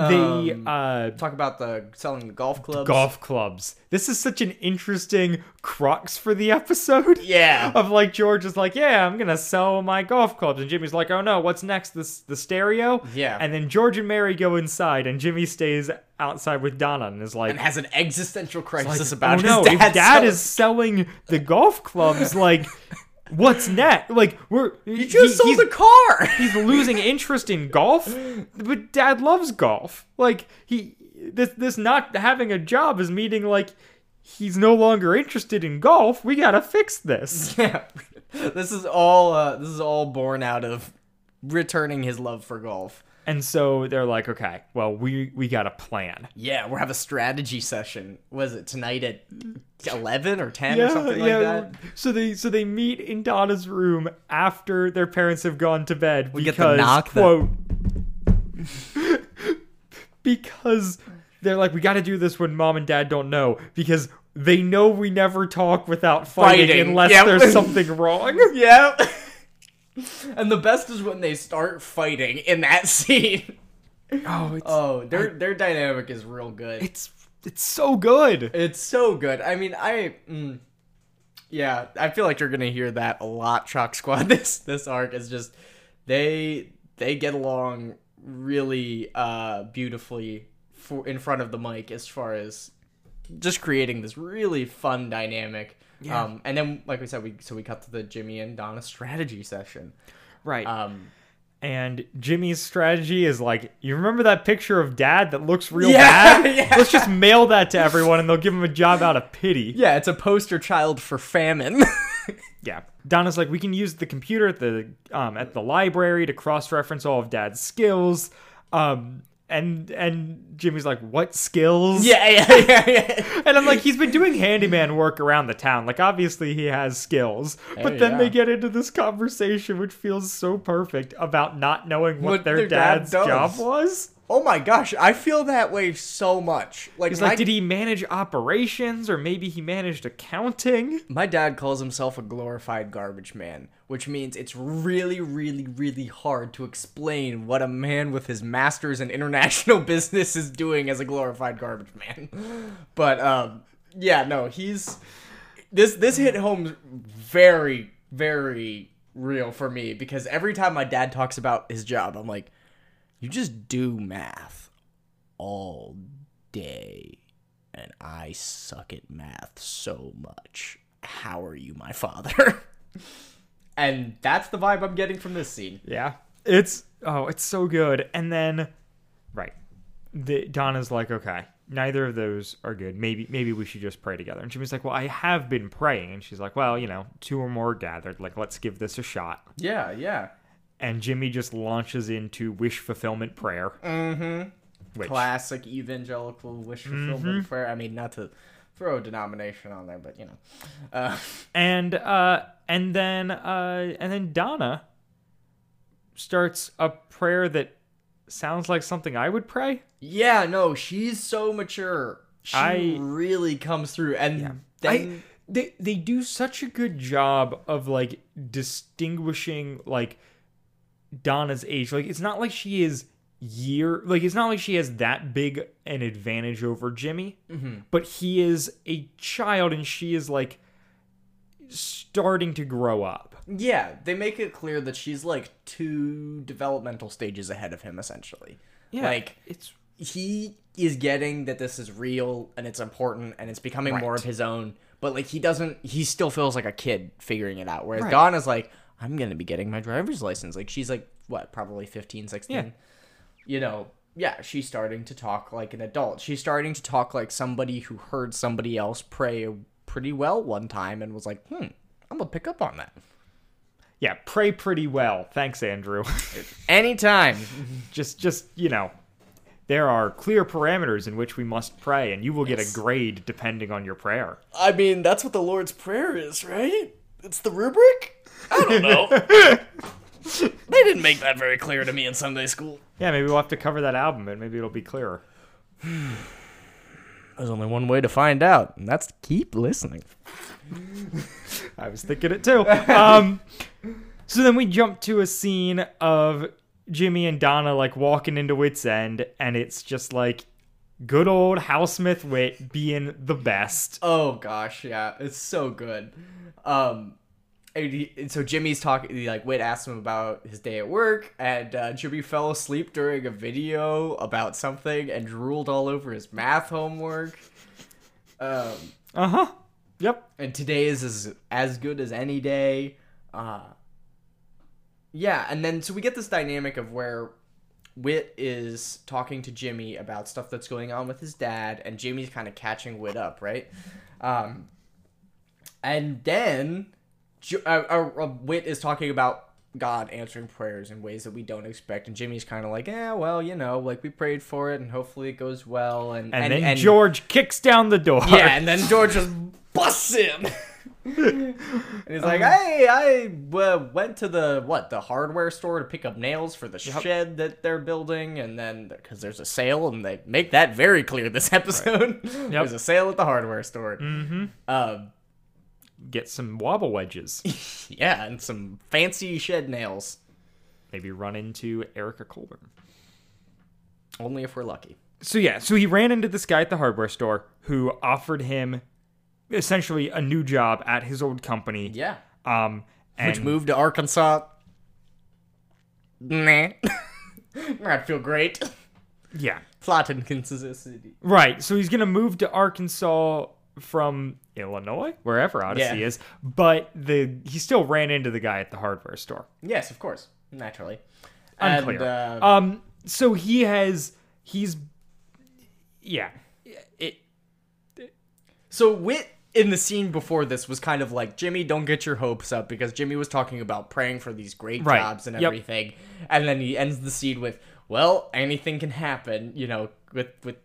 The Um, uh, Talk about the selling the golf clubs. golf clubs. This is such an interesting crux for the episode. Yeah. Of like George is like, yeah, I'm gonna sell my golf clubs, and Jimmy's like, oh no, what's next? This the stereo. Yeah. And then George and Mary go inside, and Jimmy stays outside with Donna, and is like, and has an existential like, crisis about oh no, his if dad. dad selling- is selling the golf clubs, like, what's next? Like, we're You just sold he's, a car. he's losing interest in golf, but dad loves golf. Like he this this not having a job is meaning like he's no longer interested in golf. We gotta fix this. yeah. This is all uh, this is all born out of returning his love for golf. And so they're like, okay, well we we got a plan. Yeah, we'll have a strategy session. Was it tonight at eleven or ten or something like that? So they so they meet in Donna's room after their parents have gone to bed We because knock quote because they're like we got to do this when mom and dad don't know because they know we never talk without fighting, Fighting, unless yep. there's something wrong. Yeah. And the best is when they start fighting in that scene. Oh, it's Oh, their their dynamic is real good. it's it's so good. It's so good. I mean, I mm, yeah, I feel like you're gonna hear that a lot. Chalk Squad. This this arc is just they they get along really uh beautifully for in front of the mic as far as just creating this really fun dynamic. Yeah. Um, and then like we said, we so we cut to the Jimmy and Donna strategy session. Right. Um, And Jimmy's strategy is like, you remember that picture of dad that looks real Yeah, bad? yeah. Let's just mail that to everyone and they'll give him a job out of pity. Yeah, it's a poster child for famine. Yeah. Donna's like, we can use the computer at the um, at the library to cross reference all of dad's skills. Um, and and Jimmy's like, what skills? yeah, yeah, yeah, yeah. And I'm like, he's been doing handyman work around the town. Like, obviously he has skills. But Hey, then they get into this conversation, which feels so perfect about not knowing what, What their, their dad's does. job was. Oh my gosh, I feel that way so much. Like, He's my, like, did he manage operations or maybe he managed accounting? my dad calls himself a glorified garbage man, which means it's really, really, really hard to explain what a man with his master's in international business is doing as a glorified garbage man. But um, yeah, no, he's this this hit home very, very real for me because every time my dad talks about his job, I'm like, you just do math all day and I suck at math so much. How are you, my father? and that's the vibe I'm getting from this scene. Yeah. It's oh, it's so good. And then right. The Donna's like, okay, neither of those are good. Maybe maybe we should just pray together. And Jimmy's like, Well, I have been praying. And she's like, Well, you know, two or more gathered, like let's give this a shot. Yeah, yeah. And Jimmy just launches into wish fulfillment prayer. Mm-hmm. Which Classic evangelical wish fulfillment prayer. I mean, not to throw a denomination on there, but you know. Uh, and uh and then uh and then Donna starts a prayer that sounds like something I would pray. yeah, no, she's so mature. She I- really comes through, and I, then they they do such a good job of like distinguishing like Donna's age. Like it's not like she is year like it's not like she has that big an advantage over Jimmy, mm-hmm. but he is a child and she is like starting to grow up. yeah, they make it clear that she's like two developmental stages ahead of him, essentially. Yeah. Like it's he is getting that this is real and it's important and it's becoming more of his own but like he doesn't he still feels like a kid figuring it out whereas Right. donna's like i'm gonna be getting my driver's license like she's like what probably 15 16 Yeah. you know yeah she's starting to talk like an adult she's starting to talk like somebody who heard somebody else pray pretty well one time and was like hmm i'm gonna pick up on that yeah, pray pretty well. Thanks, Andrew. anytime just just, you know, there are clear parameters in which we must pray and you will get a grade depending on your prayer. i mean that's what the lord's prayer is right it's the rubric i don't know they didn't make that very clear to me in sunday school Yeah, maybe we'll have to cover that album and maybe it'll be clearer. There's only one way to find out, and that's to keep listening. I was thinking it too. Um, so then we jump to a scene of Jimmy and Donna like walking into Whit's End, and it's just like good old Housesmith Whit being the best. Oh gosh, yeah, it's so good. Um, and he- and so Jimmy's talking. Like, Whit asked him about his day at work, and uh, Jimmy fell asleep during a video about something and drooled all over his math homework. Um, Uh huh. Yep. and today is as as good as any day. Uh yeah, and then so we get this dynamic of where Whit is talking to Jimmy about stuff that's going on with his dad, and Jimmy's kind of catching Whit up, right? Um, and then uh, uh, uh, Whit is talking about God answering prayers in ways that we don't expect, and Jimmy's kind of like, yeah, well, you know, like we prayed for it, and hopefully it goes well, and And, and, then George kicks down the door. yeah, and then George just busts in. and he's like, "Hey, I uh, went to the what the hardware store to pick up nails for the shed that they're building, and then because there's a sale, and they make that very clear this episode. there's a sale at the hardware store. Mm-hmm. Um, Get some wobble wedges. yeah, and some fancy shed nails. Maybe run into Erica Colburn. Only if we're lucky. So yeah, so he ran into this guy at the hardware store who offered him essentially a new job at his old company. Yeah. Um, and Which moved to Arkansas. Nah. I'd feel great. yeah, Plot inconsistency. right. So he's gonna move to Arkansas from Illinois, wherever Odyssey Yeah. is. But the he still ran into the guy at the hardware store. Yes, of course, naturally. unclear. And, uh, um, so he has he's yeah. It So Whit in the scene before this was kind of like Jimmy, don't get your hopes up because Jimmy was talking about praying for these great Right. jobs and Yep. everything, and then he ends the scene with, "Well, anything can happen," you know, with with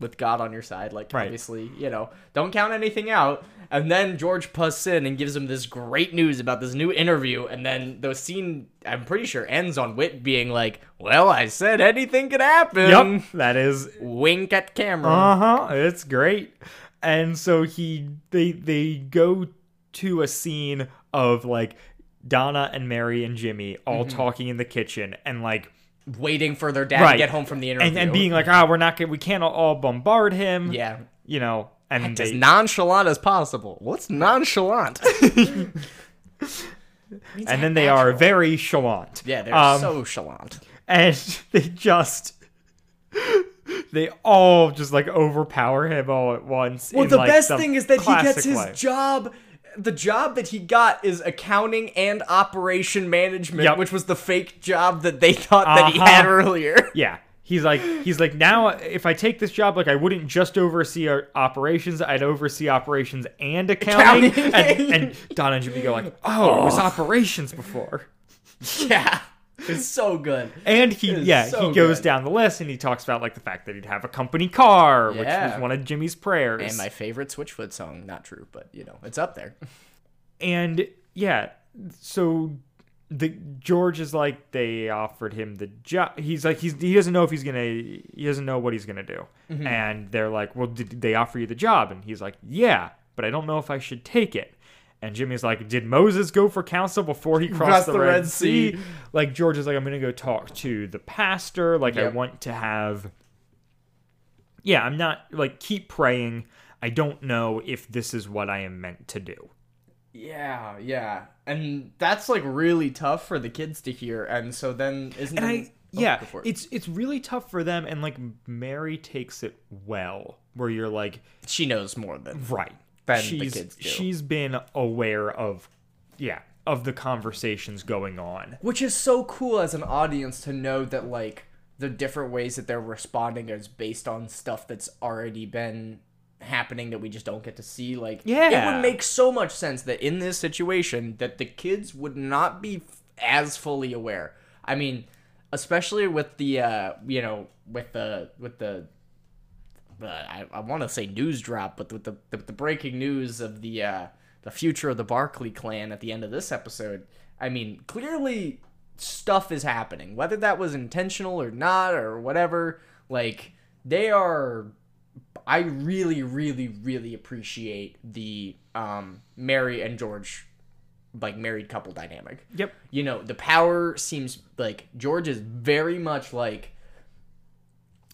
with God on your side, like Right. obviously, you know, don't count anything out. And then George busts in and gives him this great news about this new interview, and then the scene, I'm pretty sure, ends on Whit being like, "Well, I said anything could happen." yep, that is Wink at camera. Uh huh. It's great. And so he they they go to a scene of like Donna and Mary and Jimmy all Mm-hmm. talking in the kitchen and like waiting for their dad right to get home from the interview. and, and being like ah we're not gonna we can't all bombard him yeah. you know and as they, nonchalant as possible. What's nonchalant? and then they are very chalant yeah, they're Um, so chalant. and they just they all just like overpower him all at once Well, in, the like, best thing is that he gets his way. job. The job that he got is accounting and operation management, Yep. which was the fake job that they thought that he Uh-huh. had earlier. Yeah. He's like he's like now if I take this job like I wouldn't just oversee our operations I'd oversee operations and accounting, Accounting. and, and Donna and Jimmy go like oh it was operations before yeah, it's so good. and he yeah so he goes good. down the list and he talks about like the fact that he'd have a company car which Yeah. was one of Jimmy's prayers And my favorite Switchfoot song, not true, but you know, it's up there. and yeah so the George is like they offered him the job. He's like he's he doesn't know if he's gonna he doesn't know what he's gonna do. Mm-hmm. And they're like, well, did they offer you the job? And he's like, yeah, but I don't know if I should take it. And Jimmy's like, did Moses go for counsel before he crossed the, Red, sea? Like George is like, I'm gonna go talk to the pastor. Like I want to have. Yeah, I'm not like keep praying. I don't know if this is what I am meant to do. Yeah, yeah. And that's like really tough for the kids to hear. And so then isn't and it- I oh, yeah, it. it's it's really tough for them, and like Mary takes it well, where you're like, she knows more than right, Than the she's kids do. she's been aware of, yeah, of the conversations going on. Which is so cool as an audience to know that like the different ways that they're responding is based on stuff that's already been happening that we just don't get to see. Like yeah. it would make so much sense that in this situation that the kids would not be f- as fully aware. I mean, especially with the uh you know with the with the I, I want to say news drop, but with the, the the breaking news of the uh, the future of the Barclay clan at the end of this episode, I mean, clearly stuff is happening, whether that was intentional or not or whatever. Like they are, I really, really, really appreciate the um, Mary and George like married couple dynamic. Yep. You know, the power seems like George is very much like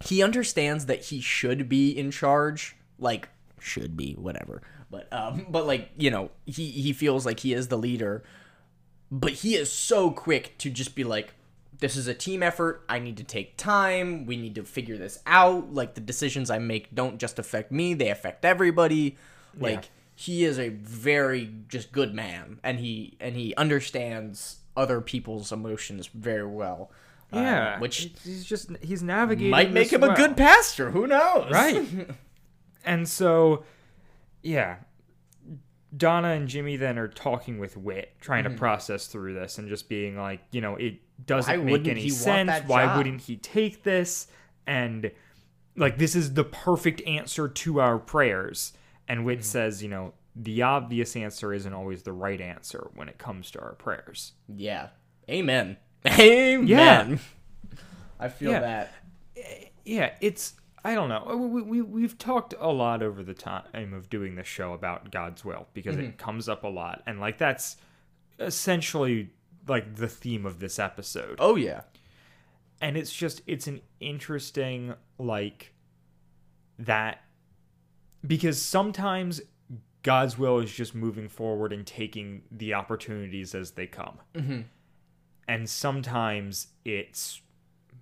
he understands that he should be in charge like should be whatever. But um but like you know he he feels like he is the leader but he is so quick to just be like this is a team effort. I need to take time. We need to figure this out. Like the decisions i make don't just affect me. They affect everybody. Like he is a very just good man and he and he understands other people's emotions very well Um, Yeah, which he's just he's navigating might make him a good pastor. Who knows? right? and so, yeah, Donna and Jimmy then are talking with Whit, trying to process through this and just being like, you know, it doesn't Mm-hmm. Why make any sense. Why job? wouldn't he take this? And like, this is the perfect answer to our prayers. And Whit Mm-hmm. says, you know, the obvious answer isn't always the right answer when it comes to our prayers. Yeah. Amen. Amen. Yeah. I feel Yeah. that. yeah it's i don't know we, we, we've talked a lot over the time of doing this show about god's will because Mm-hmm. it comes up a lot and like that's essentially like the theme of this episode Oh yeah. and it's just it's an interesting like that because sometimes god's will is just moving forward and taking the opportunities as they come Mm-hmm. And sometimes it's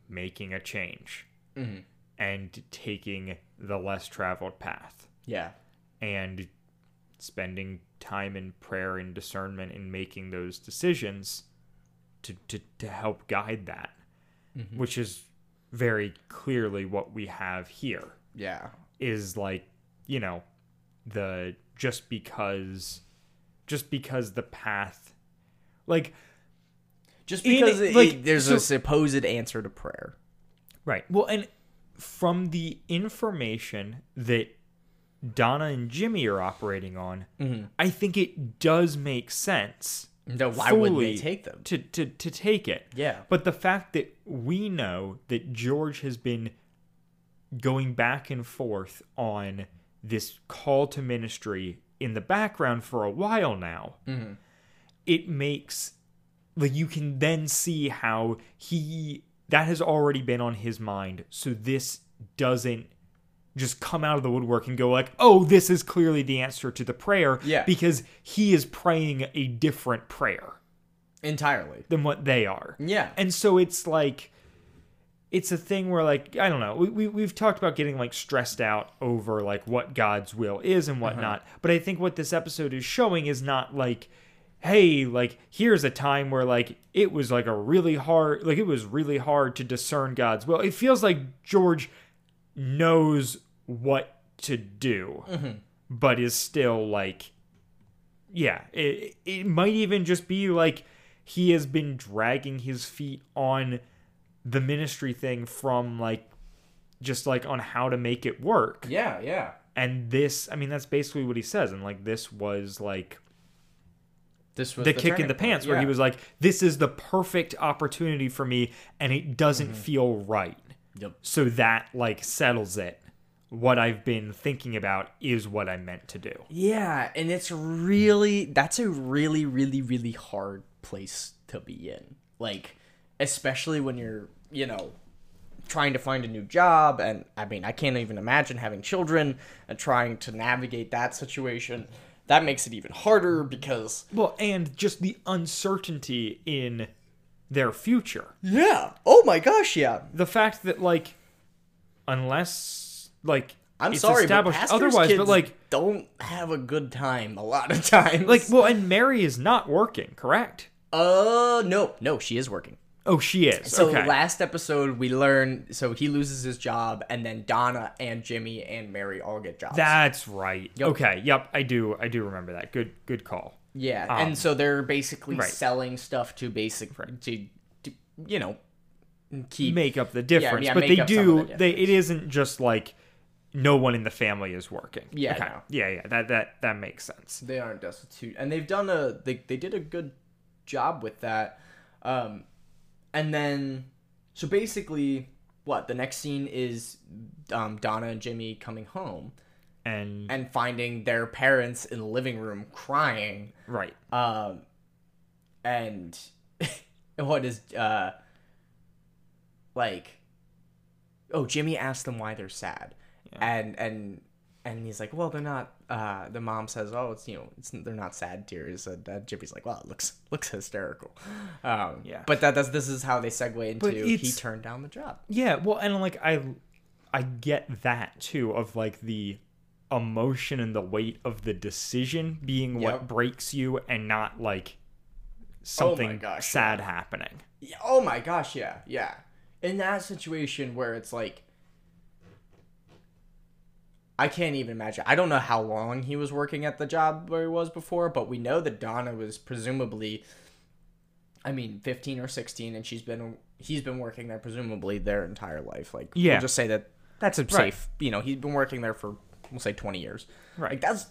making a change Mm-hmm. and taking the less traveled path Yeah. and spending time in prayer and discernment and making those decisions to, to, to help guide that which is very clearly what we have here Yeah. is like you know the just because just because the path like Just because it, like, it- there's so- a supposed answer to prayer. Right. Well, and from the information that Donna and Jimmy are operating on, mm-hmm. I think it does make sense. No, why wouldn't they take them? To, to, to take it. Yeah. But the fact that we know that George has been going back and forth on this call to ministry in the background for a while now, mm-hmm. it makes like you can then see how he that has already been on his mind so this doesn't just come out of the woodwork and go like oh this is clearly the answer to the prayer Yeah. because he is praying a different prayer Entirely. than what they are Yeah. and so it's like it's a thing where like i don't know we, we, we've talked about getting like stressed out over like what god's will is and uh-huh. whatnot but i think what this episode is showing is not like hey like here's a time where like it was like a really hard like it was really hard to discern god's will. It feels like george knows what to do mm-hmm. but is still like yeah it, it might even just be like he has been dragging his feet on the ministry thing from like just like on how to make it work. Yeah, yeah. and this i mean that's basically what he says and like this was like This was the, kick in the pants where he was like this is the perfect opportunity for me and it doesn't mm-hmm. feel right Yep. so that like settles it what i've been thinking about is what i meant to do Yeah, and it's really that's a really really really hard place to be in. Like especially when you're, you know, trying to find a new job and I mean, I can't even imagine having children and trying to navigate that situation. That makes it even harder because well and just the uncertainty in their future yeah. Oh my gosh, yeah. the fact that like unless like I'm sorry, but otherwise but like don't have a good time a lot of times. like well and mary is not working correct uh no, no, she is working. Oh she is. So okay. last episode we learn so he loses his job and then Donna and Jimmy and Mary all get jobs. that's right. Okay yep i do i do remember that. Good good call. Yeah, um, and so they're basically right. selling stuff to basic to, to you know keep make up the difference yeah, but they do the they it isn't just like no one in the family is working. Yeah, okay. no. yeah yeah that that that makes sense. They aren't destitute and they've done a they, they did a good job with that. Um and then so basically what the next scene is um Donna and Jimmy coming home and and finding their parents in the living room crying. Right. Um and what is uh like oh jimmy asked them why they're sad. And and and he's like well they're not uh the mom says oh it's you know it's they're not sad tears and uh, jimmy's like well it looks looks hysterical um Yeah. but that that's this is how they segue into he turned down the job Yeah, well, and like I, I get that too of like the emotion and the weight of the decision being what breaks you, and not like something gosh, sad happening. Yeah, oh my gosh, yeah, yeah. In that situation where it's like I can't even imagine. I don't know how long he was working at the job where he was before, but we know that Donna was presumably I mean, 15 or 16 and she's been he's been working there presumably their entire life. Like Yeah. we'll just say that that's a safe, you know, he's been working there for we'll say 20 years. Right. Like that's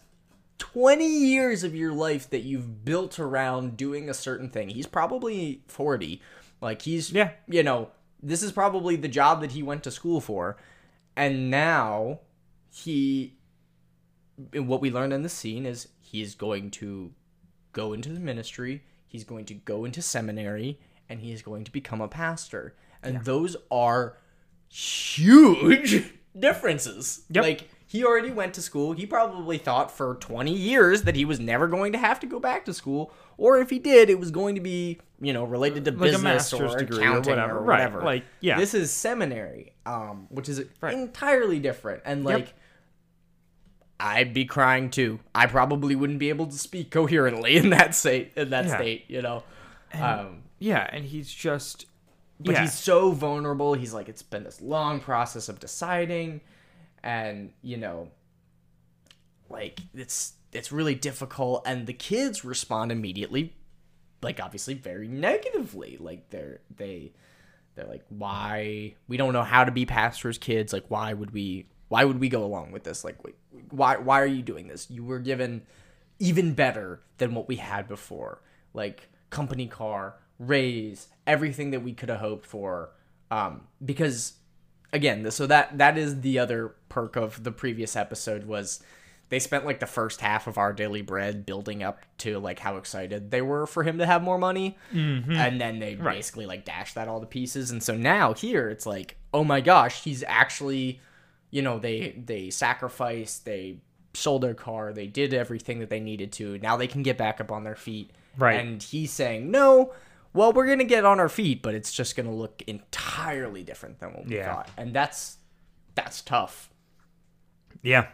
20 years of your life that you've built around doing a certain thing. He's probably 40. Like he's Yeah. you know, this is probably the job that he went to school for. And now he and what we learned in the scene is he's going to go into the ministry, he's going to go into seminary, and he is going to become a pastor. And those are huge differences. Yep. Like he already went to school. He probably thought for 20 years that he was never going to have to go back to school, or if he did, it was going to be, you know, related to Like business or degree or accounting whatever. or Right. whatever. Like, yeah. This is seminary, um, which is Right. entirely different. And like I'd be crying too. I probably wouldn't be able to speak coherently in that state in that Yeah. state, you know. um Yeah, and he's just but Yeah. he's so vulnerable. He's like, it's been this long process of deciding, and you know, like it's it's really difficult. And the kids respond immediately, like obviously very negatively. Like they're they they're like, why we don't know how to be pastors' kids. Like why would we why would we go along with this? Like why why are you doing this? You were given even better than what we had before. Like company car, raise, everything that we could have hoped for. Um, because again, so that that is the other perk of the previous episode was they spent like the first half of our daily bread building up to like how excited they were for him to have more money and then they basically like dashed that all to pieces and so now here it's like oh my gosh he's actually you know they they sacrificed they sold their car they did everything that they needed to now they can get back up on their feet Right. and he's saying no well we're gonna get on our feet but it's just gonna look entirely different than what we Yeah. thought and that's that's tough Yeah.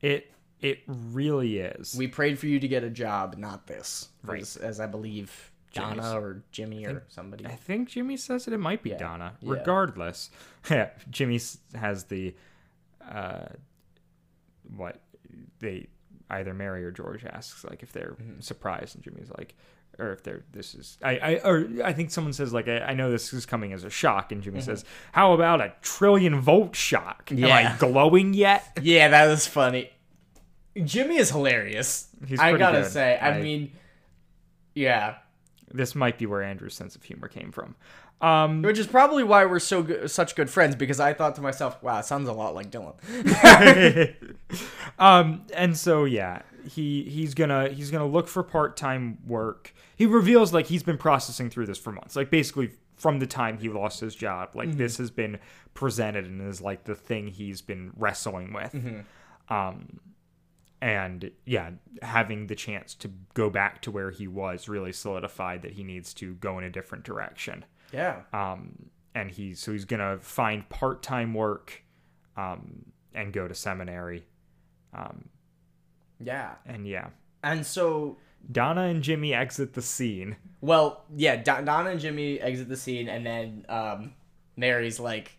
It it really is. we prayed for you to get a job not this Right. as, as i believe Jimmy's. donna or jimmy or somebody I think Jimmy says it. It might be Yeah. Donna. Regardless, yeah, Jimmy has the uh, what they either Mary or George asks like if they're Mm-hmm. surprised, and Jimmy's like, or if they're this is I I or I think someone says like I, I know this is coming as a shock, and Jimmy says, how about a trillion volt shock? Am I Mm-hmm. Yeah. glowing yet? Yeah, that was funny. Jimmy is hilarious. He's I gotta good. say. I, I- mean, yeah, This might be where Andrew's sense of humor came from. Um, which is probably why we're so good, such good friends because I thought to myself, "Wow, it sounds a lot like Dylan." um and so yeah he he's gonna he's gonna look for part-time work. He reveals like he's been processing through this for months like basically from the time he lost his job like this has been presented and is like the thing he's been wrestling with. Um and yeah having the chance to go back to where he was really solidified that he needs to go in a different direction Yeah. um, and he's so he's gonna find part time work, um, and go to seminary, um, Yeah. and yeah, And so, Donna and Jimmy exit the scene. well, yeah, Don- Donna and Jimmy exit the scene, and then um, Mary's like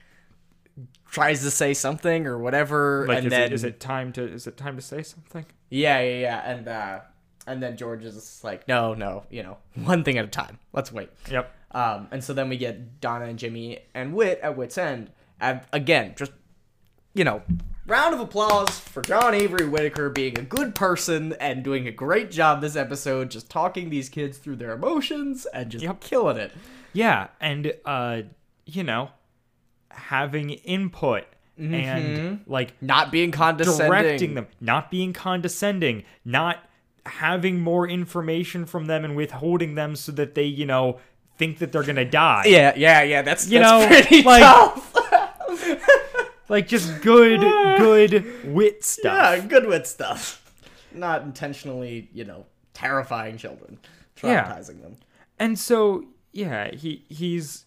tries to say something or whatever, Like, and is, then it, is it time to is it time to say something? yeah, yeah, yeah, and uh, and then George is just like, no, no, you know, one thing at a time. Let's wait. Yep. Um, and so then we get Donna and Jimmy and Whit at Whit's End. And again, just you know, round of applause for John Avery Whitaker being a good person and doing a great job this episode, just talking these kids through their emotions and just Yep. killing it. Yeah, and uh, you know, having input and like Not being condescending. directing them, not being condescending, not having more information from them and withholding them so that they, you know, think that they're gonna die. Yeah, yeah, yeah. That's You that's know, pretty like- tough. Like just good, good whit stuff. yeah, good whit stuff. Not intentionally, you know, terrifying children, Yeah. traumatizing them. And so, yeah, he he's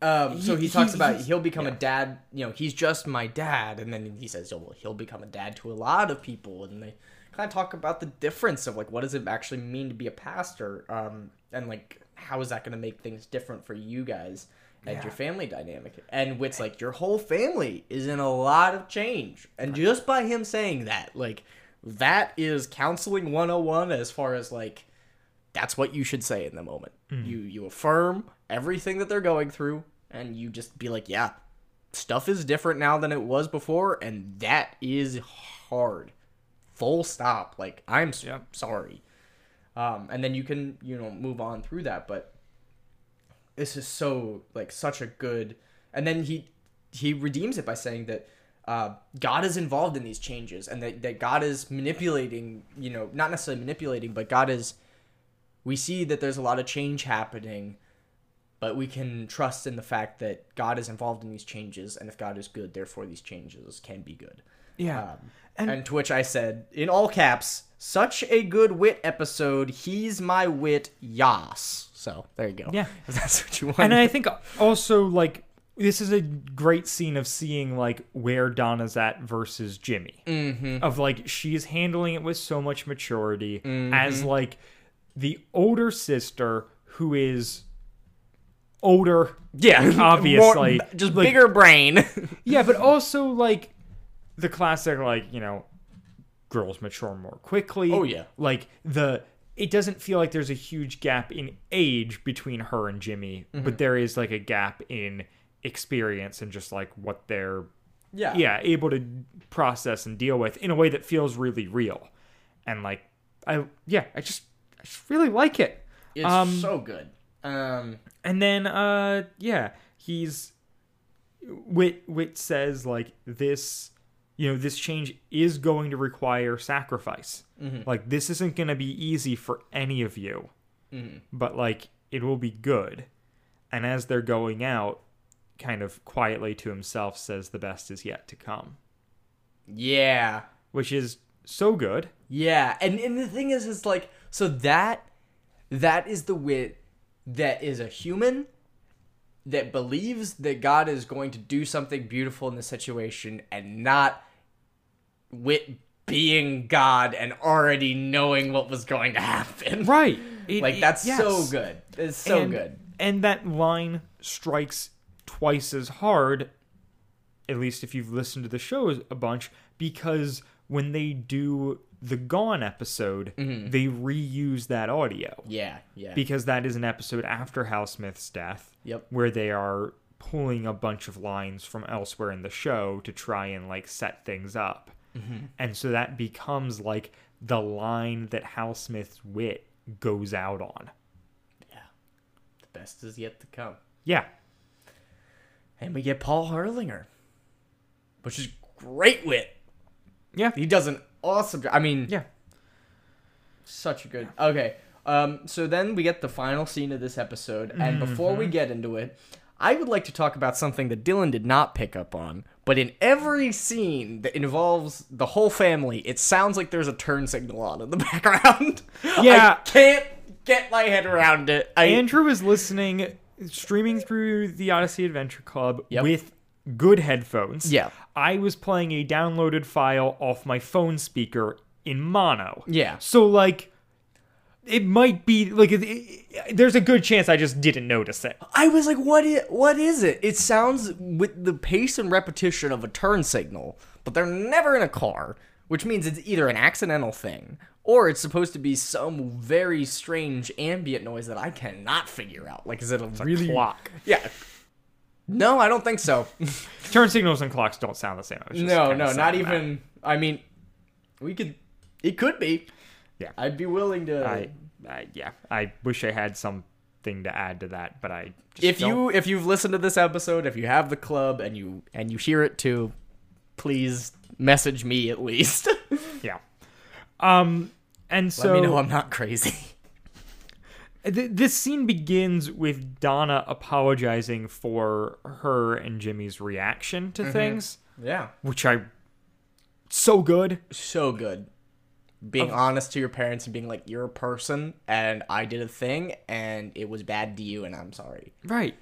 Um, so He- he, he- talks about he'll become a dad. You know, he's just my dad, and then he says, "Oh, well, he'll become a dad to a lot of people." And they kind of talk about the difference of like what does it actually mean to be a pastor, um, and like how is that going to make things different for you guys and your family dynamic. And Whit's like, your whole family is in a lot of change, and just by him saying that, like, that is counseling 101 as far as like that's what you should say in the moment. You you affirm everything that they're going through and you just be like, yeah, stuff is different now than it was before and that is hard. Full stop. Like I'm s- Yeah. sorry. Um and then you can, you know, move on through that, but this is so like such a good and then he he redeems it by saying that uh, God is involved in these changes and that, that God is manipulating, you know, not necessarily manipulating, but God is we see that there's a lot of change happening, but we can trust in the fact that God is involved in these changes, and if God is good, therefore these changes can be good. yeah. Um, And- and, to which I said, in all caps, such a good whit episode. He's my whit, yas. So there you go. Yeah. if that's what you want. and I think also like this is a great scene of seeing like where Donna's at versus Jimmy. Mm-hmm. Of like she's handling it with so much maturity as like the older sister who is older. Yeah, Obviously. More- just Like- bigger brain. Yeah, but also like the classic, like you know, girls mature more quickly. Oh, yeah. like the. It doesn't feel like there's a huge gap in age between her and Jimmy, Mm-hmm. but there is like a gap in experience and just like what they're yeah, yeah able to process and deal with in a way that feels really real and like i yeah i just i just really like it it's Um, so good. Um, and then uh yeah he's whit whit says like this you know this change is going to require sacrifice. Like this isn't going to be easy for any of you. But like it will be good. And as they're going out kind of quietly to himself says the best is yet to come. Yeah, which is so good. Yeah, and and the thing is, is like so that that is the whit that is a human that believes that God is going to do something beautiful in the situation, and not whit being God and already knowing what was going to happen. right It- Like it- that's so good. It's so and, good. And that line strikes twice as hard, at least if you've listened to the show a bunch, because when they do the Gone episode, mm-hmm. they reuse that audio. Yeah, yeah. Because that is an episode after Hal Smith's death, Yep. where they are pulling a bunch of lines from elsewhere in the show to try and like set things up. Mm-hmm. And so that becomes like the line that Hal Smith's whit goes out on. Yeah. The best is yet to come. Yeah. And we get Paul Herlinger, which is great whit. Yeah. He does an awesome job. I mean, Yeah. such a good. Okay. Um, so then we get the final scene of this episode, and before we get into it, I would like to talk about something that Dylan did not pick up on. But in every scene that involves the whole family, it sounds like there's a turn signal on in the background. Yeah. I can't get my head around it. I, Andrew is listening, streaming through the Odyssey Adventure Club Yep. with good headphones. Yeah. I was playing a downloaded file off my phone speaker in mono. Yeah. So, like, it might be, like, it, it- there's a good chance I just didn't notice it. I was like, what is, what is it? It sounds with the pace and repetition of a turn signal, but they're never in a car, which means it's either an accidental thing or it's supposed to be some very strange ambient noise that I cannot figure out. Like, is it a really Clock. Yeah. No, I don't think so. Turn signals and clocks don't sound the same. I was just no, no, not that. even. I mean, we could. It could be. Yeah. I'd be willing to. I, I, yeah, I wish I had something to add to that, but I just if don't. you if you've listened to this episode, if you have the club and you and you hear it too, please message me at least. yeah. Um, and so Let me know I'm not crazy. Th- this scene begins with Donna apologizing for her and Jimmy's reaction Mm-hmm. to things, Yeah. which I so good. So good. Being honest to your parents and being like, you're a person and I did a thing and it was bad to you and I'm sorry. Right.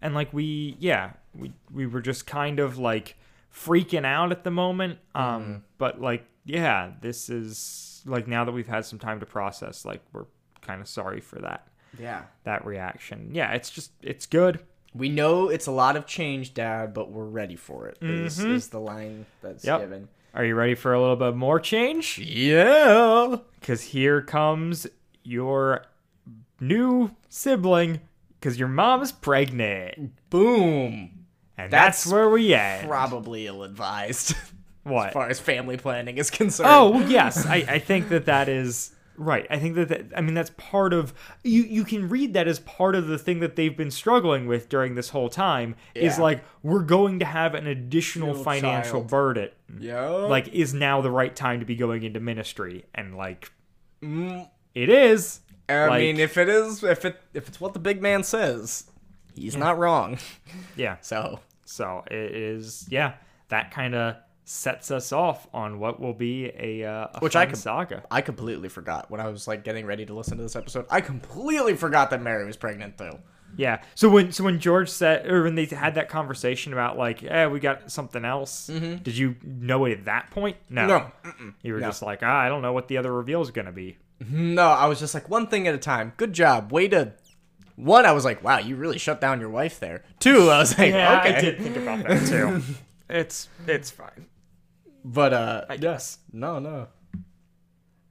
And like we yeah, we we were just kind of like freaking out at the moment. Um Mm-hmm. but like yeah, this is like now that we've had some time to process, like we're kind of sorry for that Yeah. that reaction. Yeah, it's just it's good. We know it's a lot of change, Dad, but we're ready for it. Is, mm-hmm. is the line that's Yep. given. Are you ready for a little bit more change? Yeah. Because here comes your new sibling. Because your mom is pregnant. Boom. And that's, That's where we end. Probably ill advised what? as far as family planning is concerned. Oh, yes. I, I think that that is right. I think that, that I mean that's part of you. You can read that as part of the thing that they've been struggling with during this whole time. Is like we're going to have an additional Little financial child. burden. yeah. Like, is now the right time to be going into ministry? And like, Mm, it is. I Like- mean, if it is, if it if it's what the big man says, he's not wrong. Yeah. So So it is, yeah, that kind of sets us off on what will be a, uh, a Which I could- saga. I completely forgot when I was like getting ready to listen to this episode. I completely forgot that Mary was pregnant too. Yeah. So when so when George said or when they had that conversation about like, eh, we got something else. Did you know it at that point? No. Mm-hmm. No. You were No. just like, ah, I don't know what the other reveal is gonna be. No, I was just like one thing at a time. Good job. Way to one, I was like, wow, you really shut down your wife there. Two, I was like, Yeah, okay. I did think about that too. it's it's fine. But uh, I guess. no, no.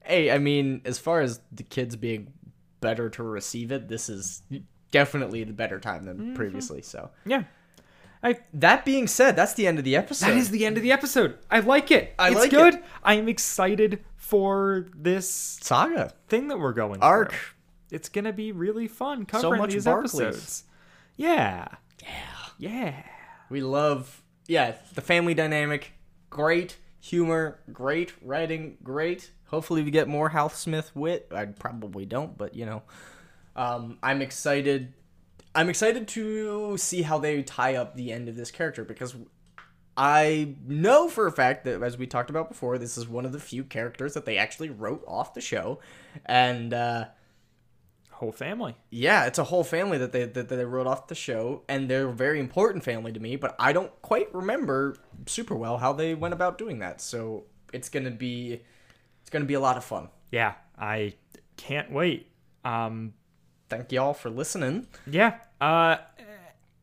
Hey, I mean, as far as the kids being better to receive it, this is definitely the better time than Mm-hmm. previously. So Yeah. I that being said, that's the end of the episode. that is the end of the episode. I like it. I it's like good. it. I am excited for this saga. thing that we're going Arc. through. It's gonna be really fun covering much these Barclays. episodes. Yeah. Yeah. Yeah. We love, yeah, the family dynamic. Great humor, great writing, great. Hopefully, we get more Hal Smith Whit. I probably don't, but you know, um, I'm excited. I'm excited to see how they tie up the end of this character because I know for a fact that, as we talked about before, this is one of the few characters that they actually wrote off the show, and uh, Whole family. yeah, it's a whole family that they that they wrote off the show, and they're a very important family to me. But I don't quite remember super well how they went about doing that. So it's gonna be it's gonna be a lot of fun. Yeah. I can't wait. Um Thank y'all for listening. Yeah. Uh,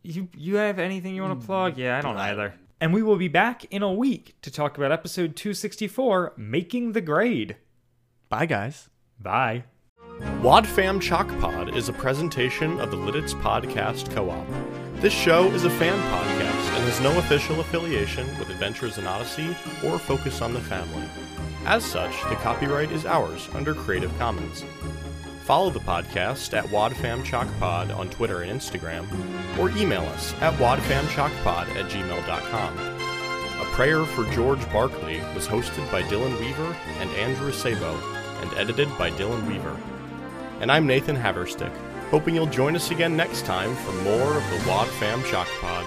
you you have anything you want to plug? Yeah, I don't either. And we will be back in a week to talk about episode 264, Making the Grade. Bye, guys. Bye. Wadfam Chalk Pod is a presentation of the Lidditz Podcast Co-op. This show is a fan podcast and has no official affiliation with Adventures in Odyssey or Focus on the Family. As such, the copyright is ours under Creative Commons. Follow the podcast at WadFamChalkPod on Twitter and Instagram, or email us at wadfamchalkpod at gmail.com. A Prayer for George Barclay was hosted by Dylan Weaver and Andrew Sabo, and edited by Dylan Weaver. And I'm Nathan Haverstick, hoping you'll join us again next time for more of the Wad Fam Shock Pod.